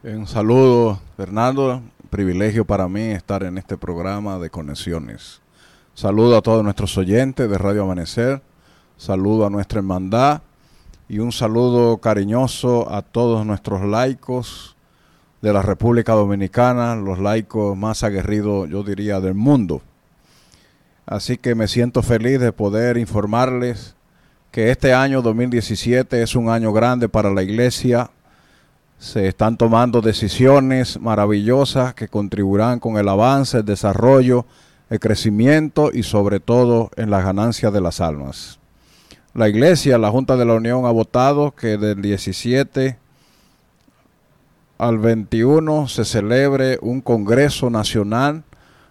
Un saludo, Fernando privilegio para mí estar en este programa de conexiones. Saludo a todos nuestros oyentes de Radio Amanecer, saludo a nuestra hermandad y un saludo cariñoso a todos nuestros laicos de la República Dominicana, los laicos más aguerridos, yo diría, del mundo. Así que me siento feliz de poder informarles que este año 2017 es un año grande para la iglesia se están tomando decisiones maravillosas que contribuirán con el avance, el desarrollo, el crecimiento y sobre todo en las ganancias de las almas. La Iglesia, la Junta de la Unión ha votado que del 17 al 21 se celebre un Congreso Nacional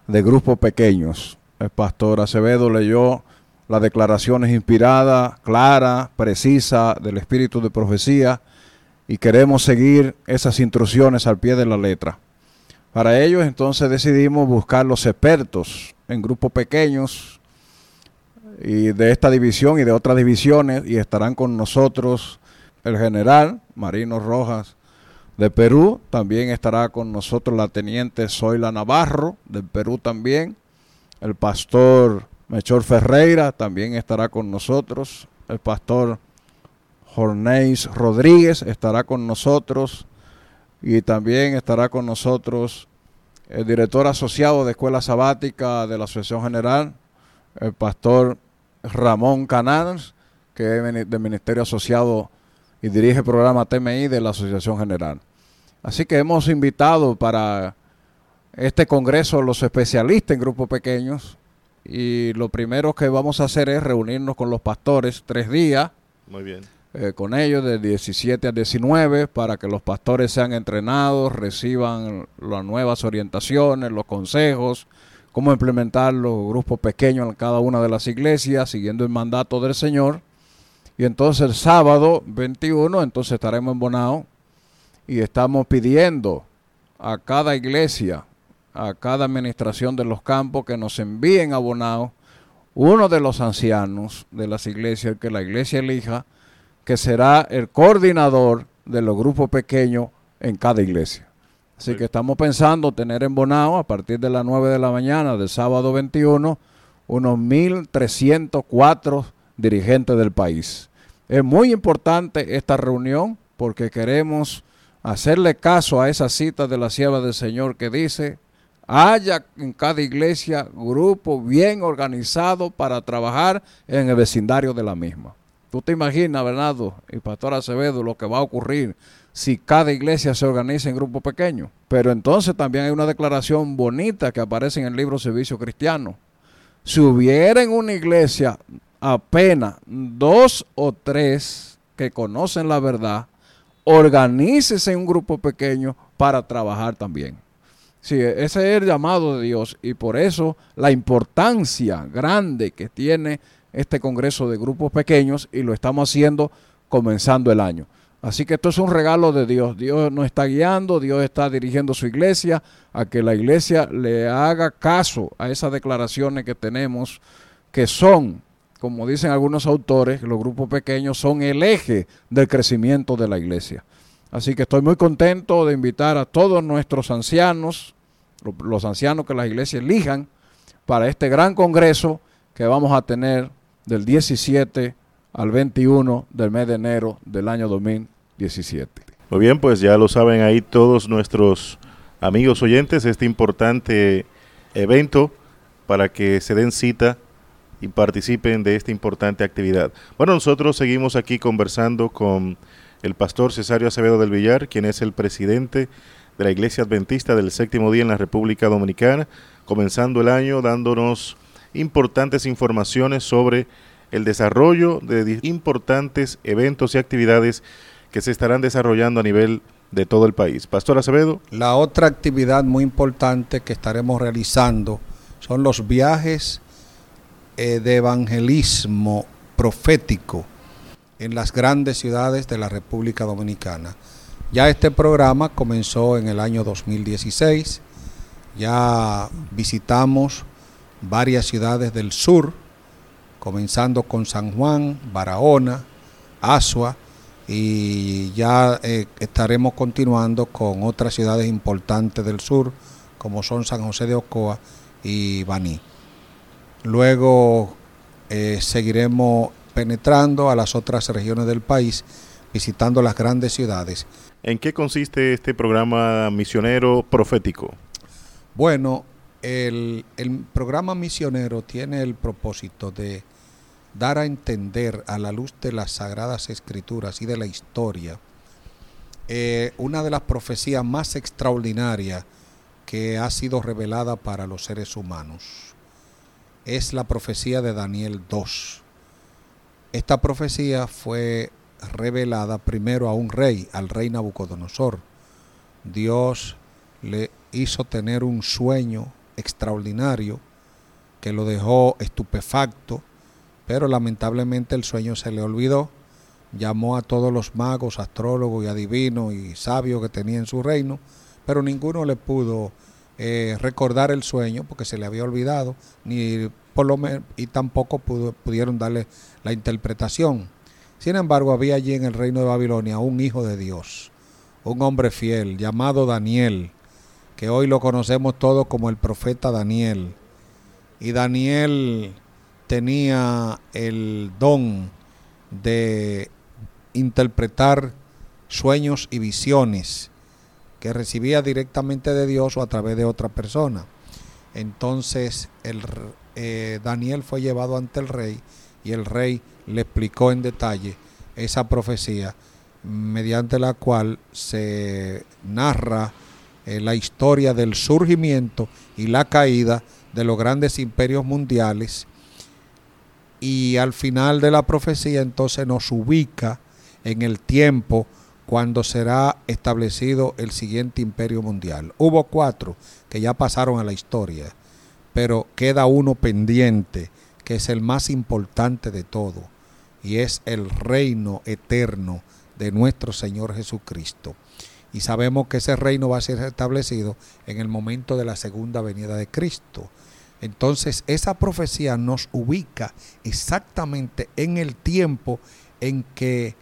de Grupos Pequeños. El pastor Acevedo leyó las declaraciones inspiradas, claras, precisas del espíritu de profecía y queremos seguir esas instrucciones al pie de la letra. Para ello entonces decidimos buscar los expertos en grupos pequeños y de esta división y de otras divisiones y estarán con nosotros el general Marino Rojas de Perú, también estará con nosotros la teniente Zoila Navarro del Perú también, el pastor Mechor Ferreira también estará con nosotros, el pastor Jornéis Rodríguez estará con nosotros y también estará con nosotros el director asociado de Escuela Sabática de la Asociación General, el pastor Ramón Canales, que es del Ministerio Asociado y dirige el programa TMI de la Asociación General. Así que hemos invitado para este congreso los especialistas en grupos pequeños y lo primero que vamos a hacer es reunirnos con los pastores tres días. Muy bien eh, con ellos de 17 a 19 para que los pastores sean entrenados, reciban las nuevas orientaciones, los consejos, cómo implementar los grupos pequeños en cada una de las iglesias, siguiendo el mandato del Señor. Y entonces el sábado 21, entonces estaremos en Bonao y estamos pidiendo a cada iglesia, a cada administración de los campos que nos envíen a Bonao uno de los ancianos de las iglesias, que la iglesia elija, que será el coordinador de los grupos pequeños en cada iglesia. Así que estamos pensando tener en Bonao a partir de las 9 de la mañana del sábado 21 unos 1.304 dirigentes del país. Es muy importante esta reunión porque queremos hacerle caso a esa cita de la sierva del Señor que dice, haya en cada iglesia grupo bien organizado para trabajar en el vecindario de la misma. Tú te imaginas, Bernardo y Pastor Acevedo, lo que va a ocurrir si cada iglesia se organiza en grupos pequeños. Pero entonces también hay una declaración bonita que aparece en el libro Servicio Cristiano. Si hubiera en una iglesia apenas dos o tres que conocen la verdad, organícese en un grupo pequeño para trabajar también. Sí, ese es el llamado de Dios y por eso la importancia grande que tiene este Congreso de Grupos Pequeños y lo estamos haciendo comenzando el año. Así que esto es un regalo de Dios. Dios nos está guiando, Dios está dirigiendo su iglesia a que la iglesia le haga caso a esas declaraciones que tenemos, que son, como dicen algunos autores, los grupos pequeños son el eje del crecimiento de la iglesia. Así que estoy muy contento de invitar a todos nuestros ancianos, los ancianos que las iglesias elijan, para este gran congreso que vamos a tener del 17 al 21 del mes de enero del año 2017. Muy bien, pues ya lo saben ahí todos nuestros amigos oyentes, este importante evento para que se den cita y participen de esta importante actividad. Bueno, nosotros seguimos aquí conversando con el pastor Cesario Acevedo del Villar, quien es el presidente de la Iglesia Adventista del Séptimo Día en la República Dominicana, comenzando el año dándonos importantes informaciones sobre el desarrollo de importantes eventos y actividades que se estarán desarrollando a nivel de todo el país. Pastor Acevedo. La otra actividad muy importante que estaremos realizando son los viajes eh, de evangelismo profético en las grandes ciudades de la República Dominicana. Ya este programa comenzó en el año 2016, ya visitamos varias ciudades del sur, comenzando con San Juan, Barahona, Asua, y ya eh, estaremos continuando con otras ciudades importantes del sur, como son San José de Ocoa y Baní. Luego eh, seguiremos penetrando a las otras regiones del país, visitando las grandes ciudades. ¿En qué consiste este programa misionero profético? Bueno, el, programa misionero tiene el propósito de dar a entender a la luz de las sagradas escrituras y de la historia eh, una de las profecías más extraordinarias que ha sido revelada para los seres humanos. Es la profecía de Daniel 2. Esta profecía fue revelada primero a un rey, al rey Nabucodonosor. Dios le hizo tener un sueño extraordinario que lo dejó estupefacto, pero lamentablemente el sueño se le olvidó. Llamó a todos los magos, astrólogos y adivinos y sabios que tenía en su reino, pero ninguno le pudo eh, recordar el sueño porque se le había olvidado, ni por lo y tampoco pudieron darle la interpretación. Sin embargo, había allí en el reino de Babilonia un hijo de Dios, un hombre fiel llamado Daniel, que hoy lo conocemos todos como el profeta Daniel. Y Daniel tenía el don de interpretar sueños y visiones que recibía directamente de Dios o a través de otra persona. Entonces el, eh, Daniel fue llevado ante el rey y el rey le explicó en detalle esa profecía mediante la cual se narra la historia del surgimiento y la caída de los grandes imperios mundiales y al final de la profecía entonces nos ubica en el tiempo cuando será establecido el siguiente imperio mundial. Hubo cuatro que ya pasaron a la historia, pero queda uno pendiente, que es el más importante de todo, y es el reino eterno de nuestro Señor Jesucristo. Y sabemos que ese reino va a ser establecido en el momento de la segunda venida de Cristo. Entonces esa profecía nos ubica exactamente en el tiempo en que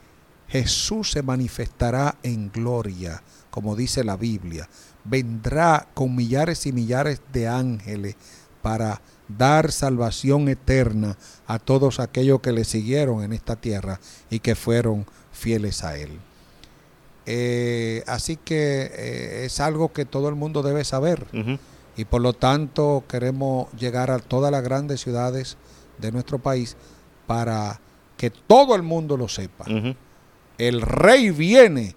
Jesús se manifestará en gloria, como dice la Biblia. Vendrá con millares y millares de ángeles para dar salvación eterna a todos aquellos que le siguieron en esta tierra y que fueron fieles a Él. Eh, así que eh, es algo que todo el mundo debe saber y por lo tanto queremos llegar a todas las grandes ciudades de nuestro país para que todo el mundo lo sepa el rey viene,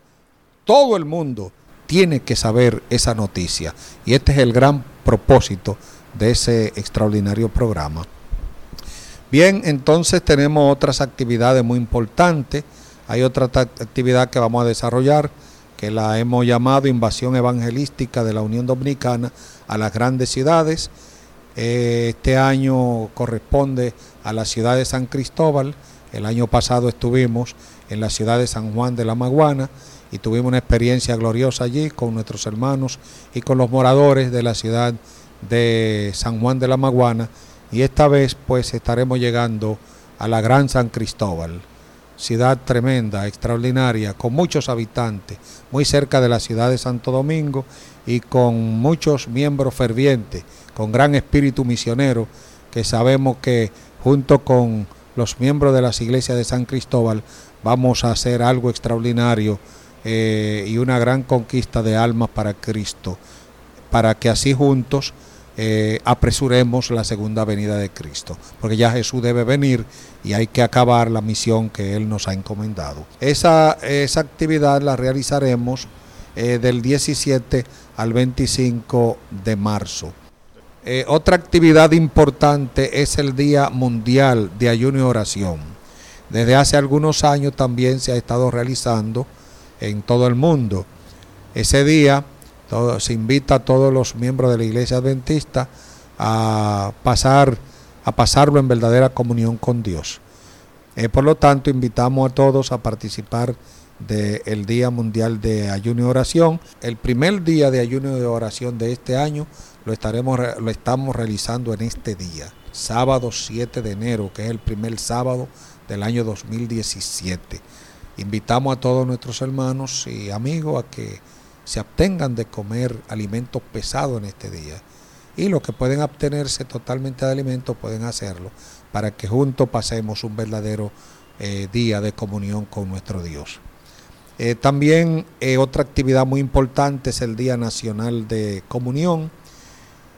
todo el mundo tiene que saber esa noticia. Y este es el gran propósito de ese extraordinario programa. Bien, entonces tenemos otras actividades muy importantes. Hay otra actividad que vamos a desarrollar, que la hemos llamado Invasión Evangelística de la Unión Dominicana a las grandes ciudades. Eh, este año corresponde a la ciudad de San Cristóbal. El año pasado estuvimos en la ciudad de San Juan de la Maguana y tuvimos una experiencia gloriosa allí con nuestros hermanos y con los moradores de la ciudad de San Juan de la Maguana y esta vez pues estaremos llegando a la Gran San Cristóbal, ciudad tremenda, extraordinaria, con muchos habitantes, muy cerca de la ciudad de Santo Domingo y con muchos miembros fervientes, con gran espíritu misionero, que sabemos que junto con los miembros de las iglesias de San Cristóbal vamos a hacer algo extraordinario eh, y una gran conquista de almas para Cristo, para que así juntos eh, apresuremos la segunda venida de Cristo, porque ya Jesús debe venir y hay que acabar la misión que Él nos ha encomendado. Esa, esa actividad la realizaremos eh, del 17 al 25 de marzo. otra actividad importante es el Día Mundial de Ayuno y Oración desde hace algunos años también se ha estado realizando en todo el mundo. Ese día se invita a todos los miembros de la iglesia adventista a pasar a pasarlo en verdadera comunión con Dios. Eh, por lo tanto, invitamos a todos a participar del Día Mundial de Ayuno y Oración. El primer día de ayuno y oración de este año lo, estaremos, lo estamos realizando en este día, sábado 7 de enero, que es el primer sábado del año 2017. Invitamos a todos nuestros hermanos y amigos a que se abstengan de comer alimentos pesados en este día. Y los que pueden abstenerse totalmente de alimentos pueden hacerlo para que juntos pasemos un verdadero eh, día de comunión con nuestro Dios. Eh, también eh, otra actividad muy importante es el Día Nacional de Comunión.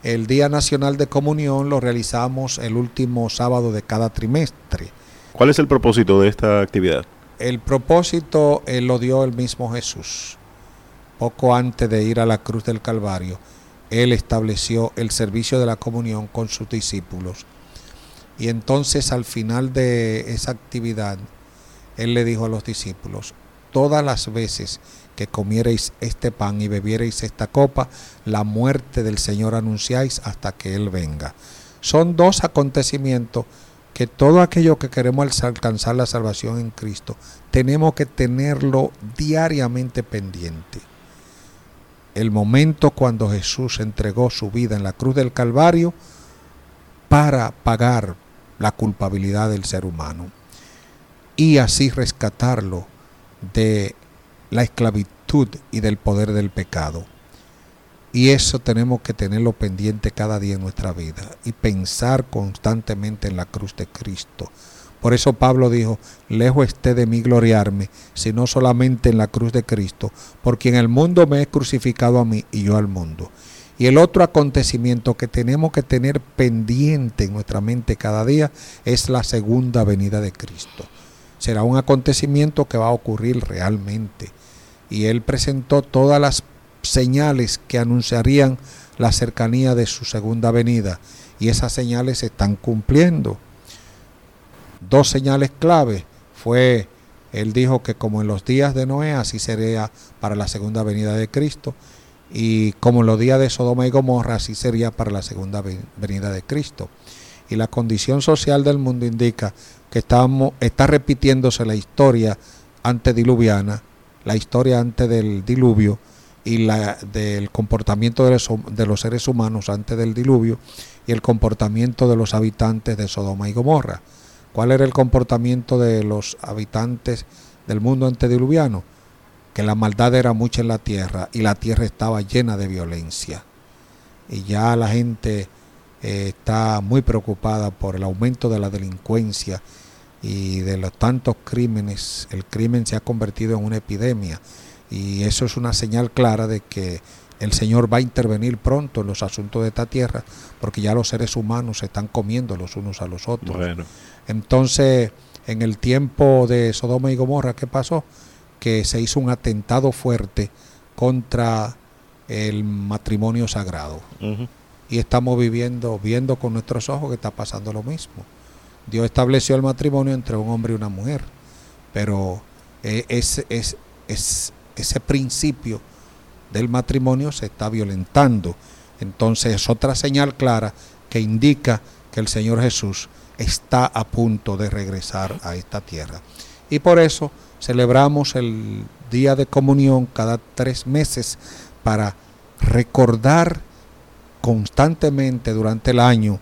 El Día Nacional de Comunión lo realizamos el último sábado de cada trimestre. ¿Cuál es el propósito de esta actividad? El propósito lo dio el mismo Jesús. Poco antes de ir a la cruz del Calvario, Él estableció el servicio de la comunión con sus discípulos. Y entonces al final de esa actividad, Él le dijo a los discípulos, todas las veces que comiereis este pan y bebiereis esta copa, la muerte del Señor anunciáis hasta que Él venga. Son dos acontecimientos que todo aquello que queremos alcanzar la salvación en Cristo, tenemos que tenerlo diariamente pendiente. El momento cuando Jesús entregó su vida en la cruz del Calvario para pagar la culpabilidad del ser humano y así rescatarlo de la esclavitud y del poder del pecado. Y eso tenemos que tenerlo pendiente cada día en nuestra vida y pensar constantemente en la cruz de Cristo. Por eso Pablo dijo, lejos esté de mí gloriarme, sino solamente en la cruz de Cristo, porque en el mundo me he crucificado a mí y yo al mundo. Y el otro acontecimiento que tenemos que tener pendiente en nuestra mente cada día es la segunda venida de Cristo. Será un acontecimiento que va a ocurrir realmente. Y él presentó todas las señales que anunciarían la cercanía de su segunda venida y esas señales se están cumpliendo. Dos señales clave fue, él dijo que como en los días de Noé, así sería para la segunda venida de Cristo, y como en los días de Sodoma y Gomorra, así sería para la segunda venida de Cristo. Y la condición social del mundo indica que estamos, está repitiéndose la historia antediluviana, la historia antes del diluvio, y la del comportamiento de los, de los, seres humanos antes del diluvio y el comportamiento de los habitantes de Sodoma y Gomorra. ¿Cuál era el comportamiento de los habitantes del mundo antediluviano? Que la maldad era mucha en la tierra y la tierra estaba llena de violencia. Y ya la gente eh, está muy preocupada por el aumento de la delincuencia y de los tantos crímenes. El crimen se ha convertido en una epidemia y eso es una señal clara de que el Señor va a intervenir pronto en los asuntos de esta tierra, porque ya los seres humanos se están comiendo los unos a los otros. Entonces, en el tiempo de Sodoma y Gomorra, ¿qué pasó? Que se hizo un atentado fuerte contra el matrimonio sagrado. Y estamos viviendo, viendo con nuestros ojos que está pasando lo mismo. Dios estableció el matrimonio entre un hombre y una mujer, pero eh, es, es, es ese principio del matrimonio se está violentando. Entonces es otra señal clara que indica que el Señor Jesús está a punto de regresar a esta tierra. Y por eso celebramos el día de comunión cada tres meses para recordar constantemente durante el año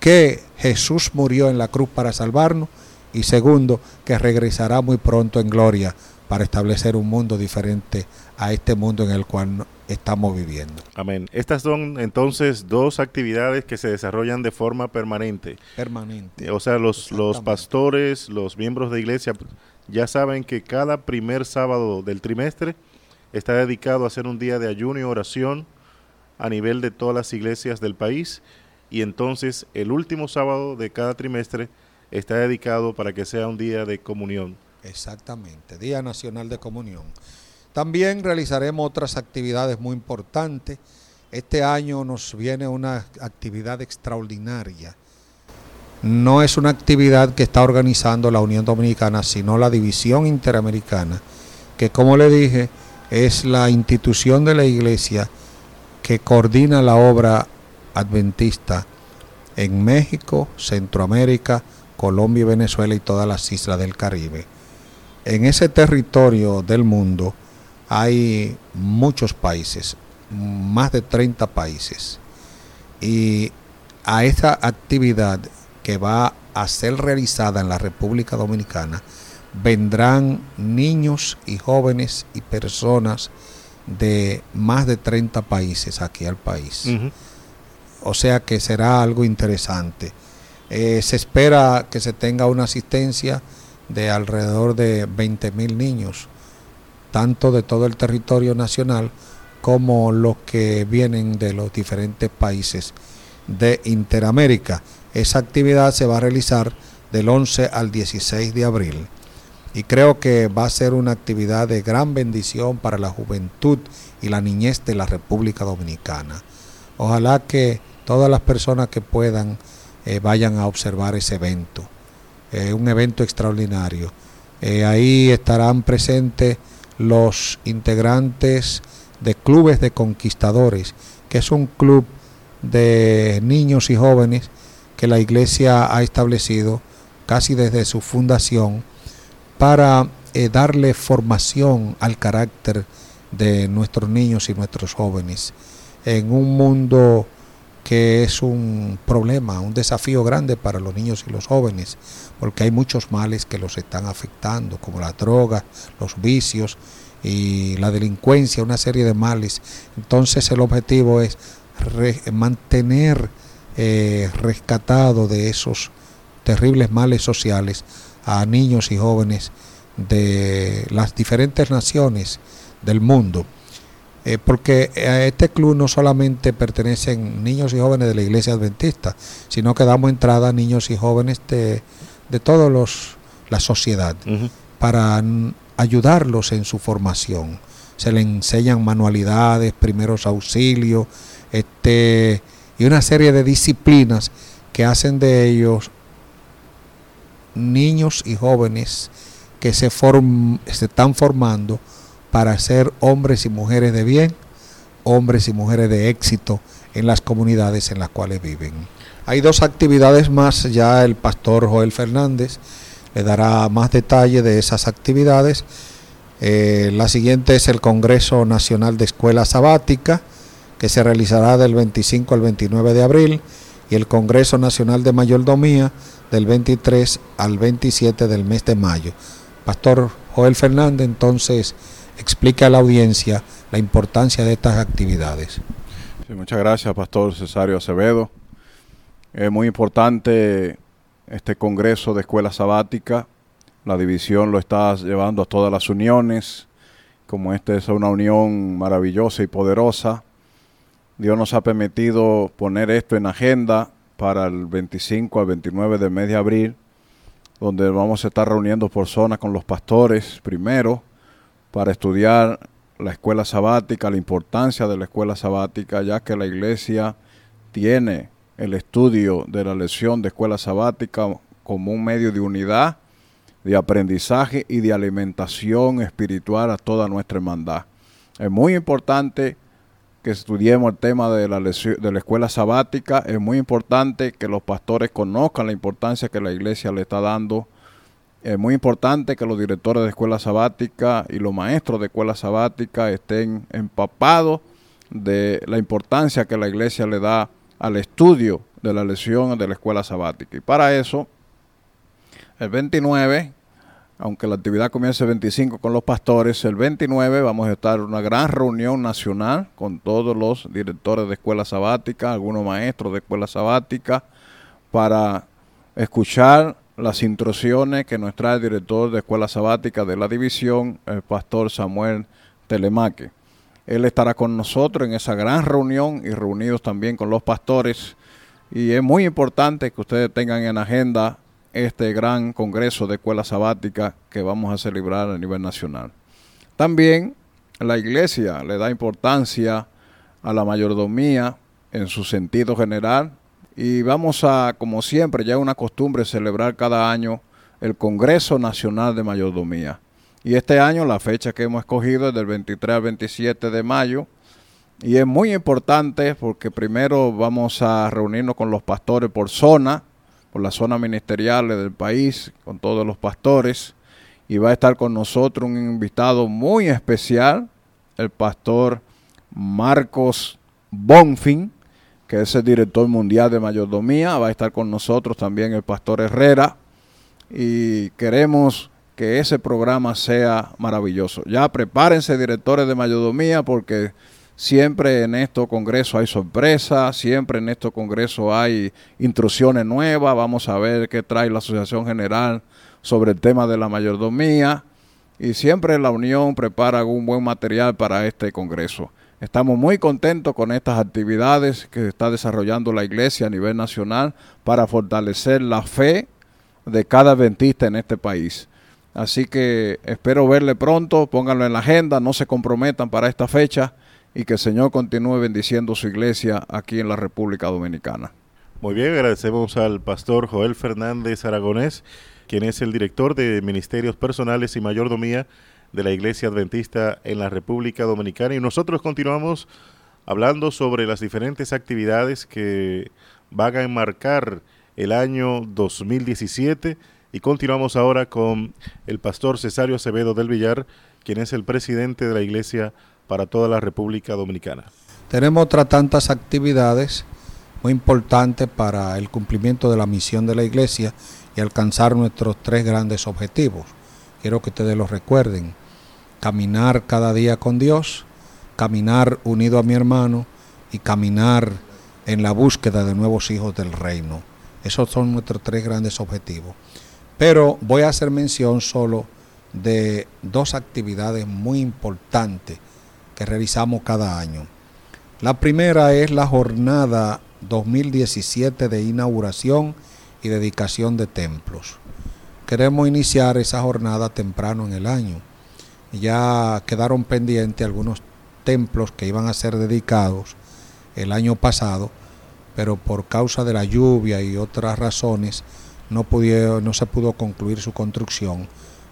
que Jesús murió en la cruz para salvarnos y segundo, que regresará muy pronto en gloria para establecer un mundo diferente a este mundo en el cual estamos viviendo. Amén. Estas son entonces dos actividades que se desarrollan de forma permanente. Permanente. O sea, los, los pastores, los miembros de iglesia ya saben que cada primer sábado del trimestre está dedicado a hacer un día de ayuno y oración a nivel de todas las iglesias del país y entonces el último sábado de cada trimestre está dedicado para que sea un día de comunión Exactamente, Día Nacional de Comunión. También realizaremos otras actividades muy importantes. Este año nos viene una actividad extraordinaria. No es una actividad que está organizando la Unión Dominicana, sino la División Interamericana, que como le dije, es la institución de la Iglesia que coordina la obra adventista en México, Centroamérica, Colombia y Venezuela y todas las islas del Caribe en ese territorio del mundo hay muchos países, más de 30 países. Y a esta actividad que va a ser realizada en la República Dominicana, vendrán niños y jóvenes y personas de más de 30 países aquí al país. O sea que será algo interesante. Eh, se espera que se tenga una asistencia de alrededor de 20 mil niños, tanto de todo el territorio nacional como los que vienen de los diferentes países de Interamérica. Esa actividad se va a realizar del 11 al 16 de abril. y creo que va a ser una actividad de gran bendición para la juventud y la niñez de la República Dominicana. Ojalá que todas las personas que puedan eh, vayan a observar ese evento. Es un evento extraordinario. Eh, ahí estarán presentes los integrantes de clubes de conquistadores, que es un club de niños y jóvenes que la iglesia ha establecido casi desde su fundación para eh, darle formación al carácter de nuestros niños y nuestros jóvenes en un mundo que es un problema, un desafío grande para los niños y los jóvenes, porque hay muchos males que los están afectando, como la droga, los vicios y la delincuencia, una serie de males. Entonces el objetivo es mantener eh, rescatado de esos terribles males sociales a niños y jóvenes de las diferentes naciones del mundo. Eh, porque a este club no solamente pertenecen niños y jóvenes de la iglesia adventista, sino que damos entrada a niños y jóvenes de, de toda la sociedad para ayudarlos en su formación. Se les enseñan manualidades, primeros auxilios, este, y una serie de disciplinas que hacen de ellos niños y jóvenes que se, se están formando para ser hombres y mujeres de bien, hombres y mujeres de éxito en las comunidades en las cuales viven. Hay dos actividades más, ya el pastor Joel Fernández le dará más detalle de esas actividades. Eh, la siguiente es el Congreso Nacional de Escuela Sabática, que se realizará del 25 al 29 de abril, y el Congreso Nacional de Mayordomía del 23 al 27 del mes de mayo. Pastor Joel Fernández entonces explica a la audiencia la importancia de estas actividades. muchas gracias, Pastor Cesario Acevedo. Es muy importante este Congreso de Escuela Sabática. La división lo está llevando a todas las uniones. Como esta es una unión maravillosa y poderosa, Dios nos ha permitido poner esto en agenda para el 25 al 29 de mes de abril, donde vamos a estar reuniendo personas con los pastores primero para estudiar la escuela sabática, la importancia de la escuela sabática, ya que la iglesia tiene el estudio de la lección de escuela sabática como un medio de unidad, de aprendizaje y de alimentación espiritual a toda nuestra hermandad. Es muy importante que estudiemos el tema de la, de la escuela sabática. Es muy importante que los pastores conozcan la importancia que la iglesia le está dando. Es muy importante que los directores de escuela sabática y los maestros de escuela sabática estén empapados de la importancia que la iglesia le da al estudio de la lección de la escuela sabática. Y para eso, el 29 aunque la actividad comienza el 25 con los pastores, el 29 vamos a estar en una gran reunión nacional con todos los directores de escuela sabática, algunos maestros de escuela sabática, para escuchar las instrucciones que nos trae el director de escuela sabática de la división, el pastor Samuel Telemaque. Él estará con nosotros en esa gran reunión y reunidos también con los pastores. Y es muy importante que ustedes tengan en agenda este gran congreso de escuela sabática que vamos a celebrar a nivel nacional. También la iglesia le da importancia a la mayordomía en su sentido general y vamos a, como siempre, ya es una costumbre celebrar cada año el Congreso Nacional de Mayordomía. Y este año la fecha que hemos escogido es del 23 al 27 de mayo. Y es muy importante porque primero vamos a reunirnos con los pastores por zona por las zonas ministeriales del país, con todos los pastores. Y va a estar con nosotros un invitado muy especial, el pastor Marcos Bonfin, que es el director mundial de mayordomía. Va a estar con nosotros también el pastor Herrera. Y queremos que ese programa sea maravilloso. Ya prepárense directores de mayordomía porque Siempre en estos congresos hay sorpresas, siempre en estos congresos hay instrucciones nuevas. Vamos a ver qué trae la Asociación General sobre el tema de la mayordomía. Y siempre la Unión prepara un buen material para este congreso. Estamos muy contentos con estas actividades que está desarrollando la Iglesia a nivel nacional para fortalecer la fe de cada adventista en este país. Así que espero verle pronto, pónganlo en la agenda, no se comprometan para esta fecha y que el Señor continúe bendiciendo su iglesia aquí en la República Dominicana. Muy bien, agradecemos al pastor Joel Fernández Aragonés, quien es el director de Ministerios Personales y Mayordomía de la Iglesia Adventista en la República Dominicana. Y nosotros continuamos hablando sobre las diferentes actividades que van a enmarcar el año 2017 y continuamos ahora con el pastor Cesario Acevedo del Villar, quien es el presidente de la Iglesia para toda la República Dominicana. Tenemos otras tantas actividades muy importante para el cumplimiento de la misión de la iglesia y alcanzar nuestros tres grandes objetivos. Quiero que ustedes lo recuerden. Caminar cada día con Dios, caminar unido a mi hermano y caminar en la búsqueda de nuevos hijos del reino. Esos son nuestros tres grandes objetivos. Pero voy a hacer mención solo de dos actividades muy importantes que realizamos cada año. La primera es la jornada 2017 de inauguración y dedicación de templos. Queremos iniciar esa jornada temprano en el año. Ya quedaron pendientes algunos templos que iban a ser dedicados el año pasado, pero por causa de la lluvia y otras razones no, no se pudo concluir su construcción.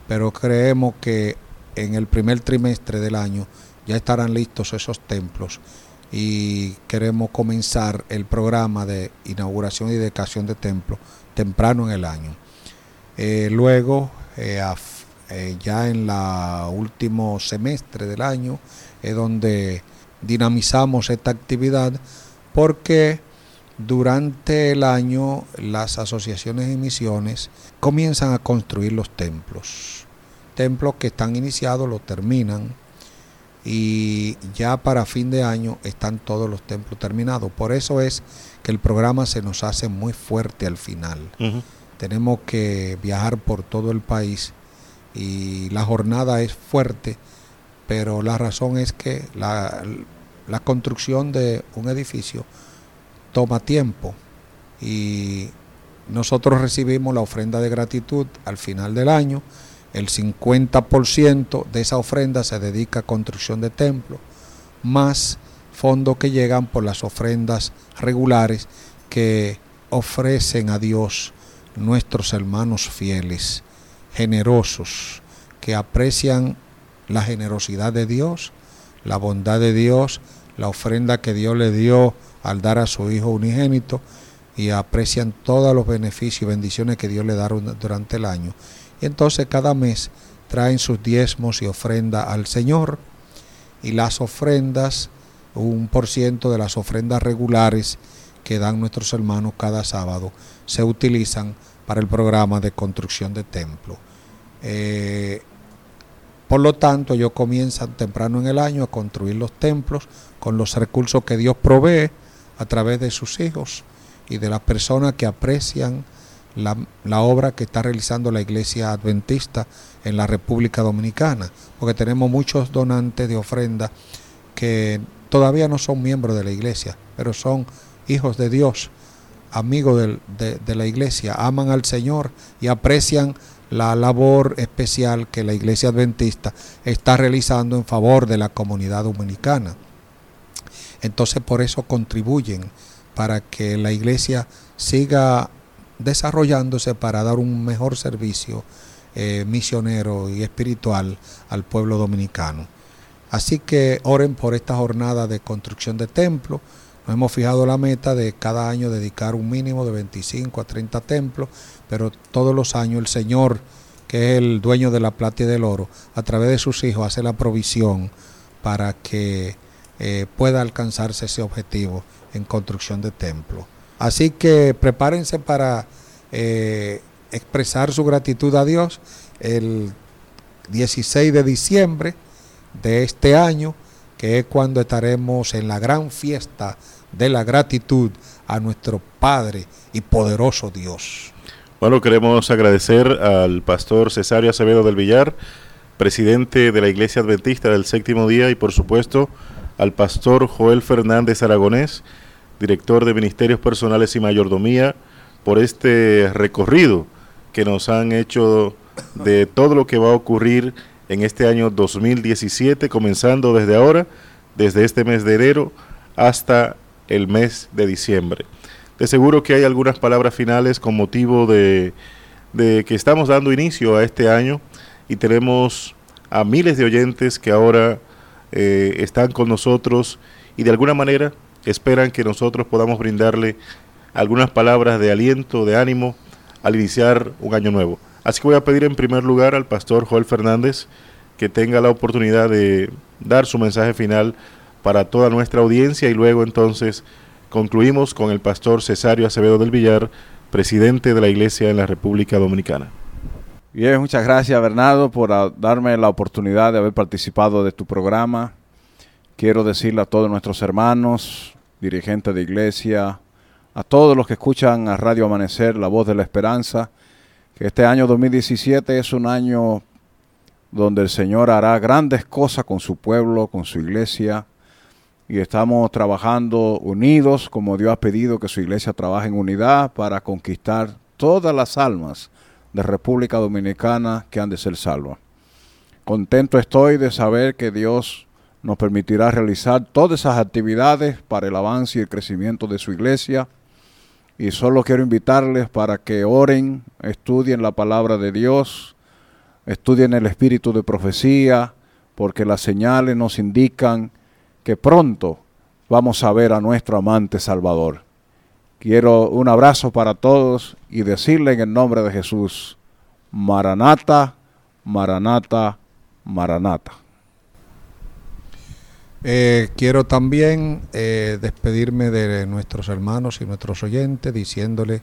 Pero creemos que en el primer trimestre del año ya estarán listos esos templos y queremos comenzar el programa de inauguración y dedicación de templo temprano en el año. Eh, luego, eh, eh, ya en el último semestre del año, es donde dinamizamos esta actividad porque durante el año las asociaciones y misiones comienzan a construir los templos. Templos que están iniciados, lo terminan y ya para fin de año están todos los templos terminados. Por eso es que el programa se nos hace muy fuerte al final. Tenemos que viajar por todo el país y la jornada es fuerte, pero la razón es que la, la construcción de un edificio toma tiempo. Y nosotros recibimos la ofrenda de gratitud al final del año. El 50% de esa ofrenda se dedica a construcción de templos, más fondos que llegan por las ofrendas regulares que ofrecen a Dios nuestros hermanos fieles, generosos, que aprecian la generosidad de Dios, la bondad de Dios, la ofrenda que Dios le dio al dar a su Hijo unigénito y aprecian todos los beneficios y bendiciones que Dios le da durante el año y entonces cada mes traen sus diezmos y ofrenda al Señor y las ofrendas, un por ciento de las ofrendas regulares que dan nuestros hermanos cada sábado, se utilizan para el programa de construcción de templo. Eh, por lo tanto, ellos comienzan temprano en el año a construir los templos con los recursos que Dios provee a través de sus hijos y de las personas que aprecian la, obra que está realizando la Iglesia Adventista en la República Dominicana, porque tenemos muchos donantes de ofrenda que todavía no son miembros de la Iglesia, pero son hijos de Dios, amigos de, de la Iglesia, aman al Señor y aprecian la labor especial que la Iglesia Adventista está realizando en favor de la comunidad dominicana. Entonces por eso contribuyen para que la Iglesia siga desarrollándose para dar un mejor servicio eh, misionero y espiritual al pueblo dominicano. Así que oren por esta jornada de construcción de templos. Nos hemos fijado la meta de cada año dedicar un mínimo de 25 a 30 templos, pero todos los años el Señor, que es el dueño de la plata y del oro, a través de sus hijos hace la provisión para que eh, pueda alcanzarse ese objetivo en construcción de templos. Así que prepárense para eh, expresar su gratitud a Dios el 16 de diciembre de este año, que es cuando estaremos en la gran fiesta de la gratitud a nuestro Padre y poderoso Dios. Bueno, queremos agradecer al pastor Cesario Acevedo del Villar, presidente de la Iglesia Adventista del Séptimo Día, y por supuesto al pastor Joel Fernández Aragonés, director de Ministerios Personales y Mayordomía, por este recorrido que nos han hecho de todo lo que va a ocurrir en este año 2017, comenzando desde ahora, desde este mes de enero hasta el mes de diciembre. De seguro que hay algunas palabras finales con motivo de, de que estamos dando inicio a este año y tenemos a miles de oyentes que ahora eh, están con nosotros y de alguna manera esperan que nosotros podamos brindarle algunas palabras de aliento, de ánimo al iniciar un año nuevo. Así que voy a pedir en primer lugar al pastor Joel Fernández que tenga la oportunidad de dar su mensaje final para toda nuestra audiencia y luego entonces concluimos con el pastor Cesario Acevedo del Villar, presidente de la Iglesia en la República Dominicana. Bien, muchas gracias Bernardo por darme la oportunidad de haber participado de tu programa. Quiero decirle a todos nuestros hermanos, dirigentes de iglesia, a todos los que escuchan a Radio Amanecer, la voz de la esperanza, que este año 2017 es un año donde el Señor hará grandes cosas con su pueblo, con su iglesia, y estamos trabajando unidos como Dios ha pedido que su iglesia trabaje en unidad para conquistar todas las almas de República Dominicana que han de ser salvas. Contento estoy de saber que Dios nos permitirá realizar todas esas actividades para el avance y el crecimiento de su iglesia. Y solo quiero invitarles para que oren, estudien la palabra de Dios, estudien el espíritu de profecía, porque las señales nos indican que pronto vamos a ver a nuestro amante Salvador. Quiero un abrazo para todos y decirle en el nombre de Jesús, Maranata, Maranata, Maranata. Eh, quiero también eh, despedirme de nuestros hermanos y nuestros oyentes diciéndole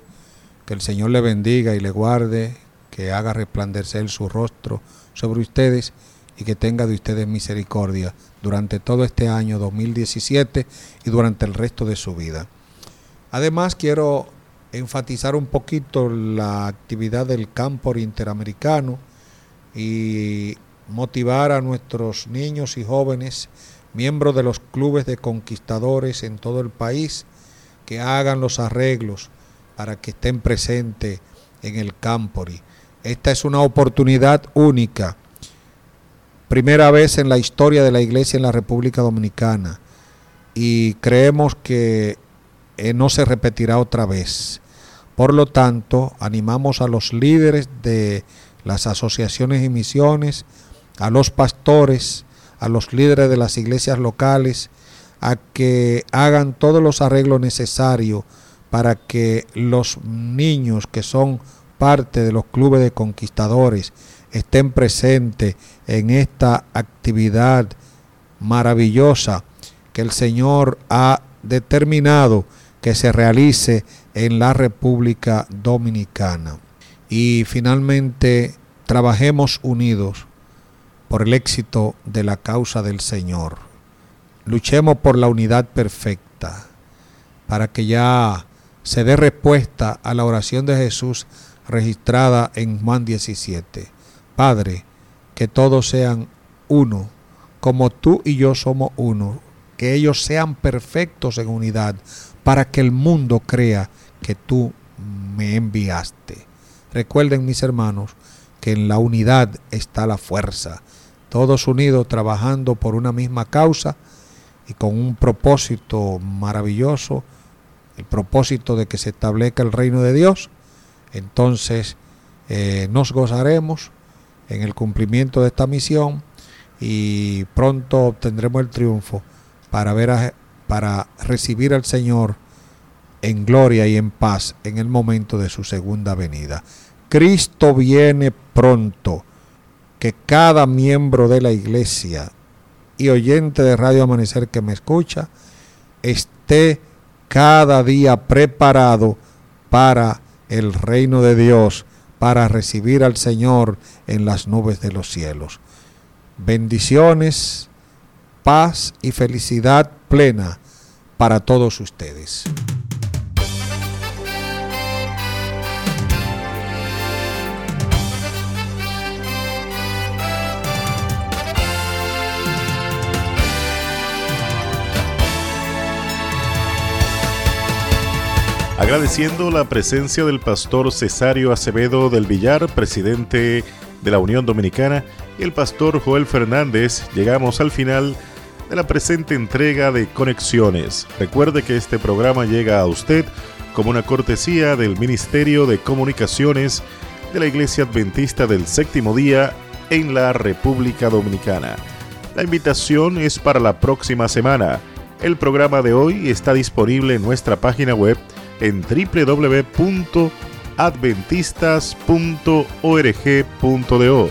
que el Señor le bendiga y le guarde, que haga resplandecer su rostro sobre ustedes y que tenga de ustedes misericordia durante todo este año 2017 y durante el resto de su vida. Además, quiero enfatizar un poquito la actividad del campo interamericano y motivar a nuestros niños y jóvenes, miembros de los clubes de conquistadores en todo el país, que hagan los arreglos para que estén presentes en el Campori. Esta es una oportunidad única, primera vez en la historia de la iglesia en la República Dominicana y creemos que eh, no se repetirá otra vez. Por lo tanto, animamos a los líderes de las asociaciones y misiones, a los pastores, a los líderes de las iglesias locales, a que hagan todos los arreglos necesarios para que los niños que son parte de los clubes de conquistadores estén presentes en esta actividad maravillosa que el Señor ha determinado que se realice en la República Dominicana. Y finalmente, trabajemos unidos por el éxito de la causa del Señor. Luchemos por la unidad perfecta para que ya se dé respuesta a la oración de Jesús registrada en Juan 17. Padre, que todos sean uno, como tú y yo somos uno, que ellos sean perfectos en unidad, para que el mundo crea que tú me enviaste. Recuerden mis hermanos que en la unidad está la fuerza, todos unidos trabajando por una misma causa y con un propósito maravilloso, el propósito de que se establezca el reino de Dios, entonces eh, nos gozaremos en el cumplimiento de esta misión y pronto obtendremos el triunfo para ver a, para recibir al Señor en gloria y en paz en el momento de su segunda venida. Cristo viene pronto. Que cada miembro de la iglesia y oyente de Radio Amanecer que me escucha esté cada día preparado para el reino de Dios, para recibir al Señor en las nubes de los cielos. Bendiciones, paz y felicidad plena para todos ustedes. agradeciendo la presencia del pastor Cesario Acevedo del Villar, presidente de la Unión Dominicana, y el pastor Joel Fernández, llegamos al final de la presente entrega de Conexiones. Recuerde que este programa llega a usted como una cortesía del Ministerio de Comunicaciones de la Iglesia Adventista del Séptimo Día en la República Dominicana. La invitación es para la próxima semana. El programa de hoy está disponible en nuestra página web en www.adventistas.org.do.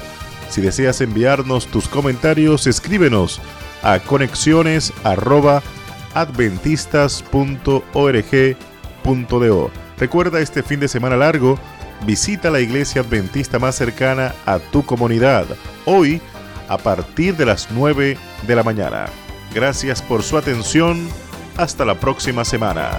Si deseas enviarnos tus comentarios, escríbenos a conexiones@adventistas.org.do. Recuerda este fin de semana largo, visita la iglesia adventista más cercana a tu comunidad. Hoy a partir de las 9 de la mañana. Gracias por su atención. Hasta la próxima semana.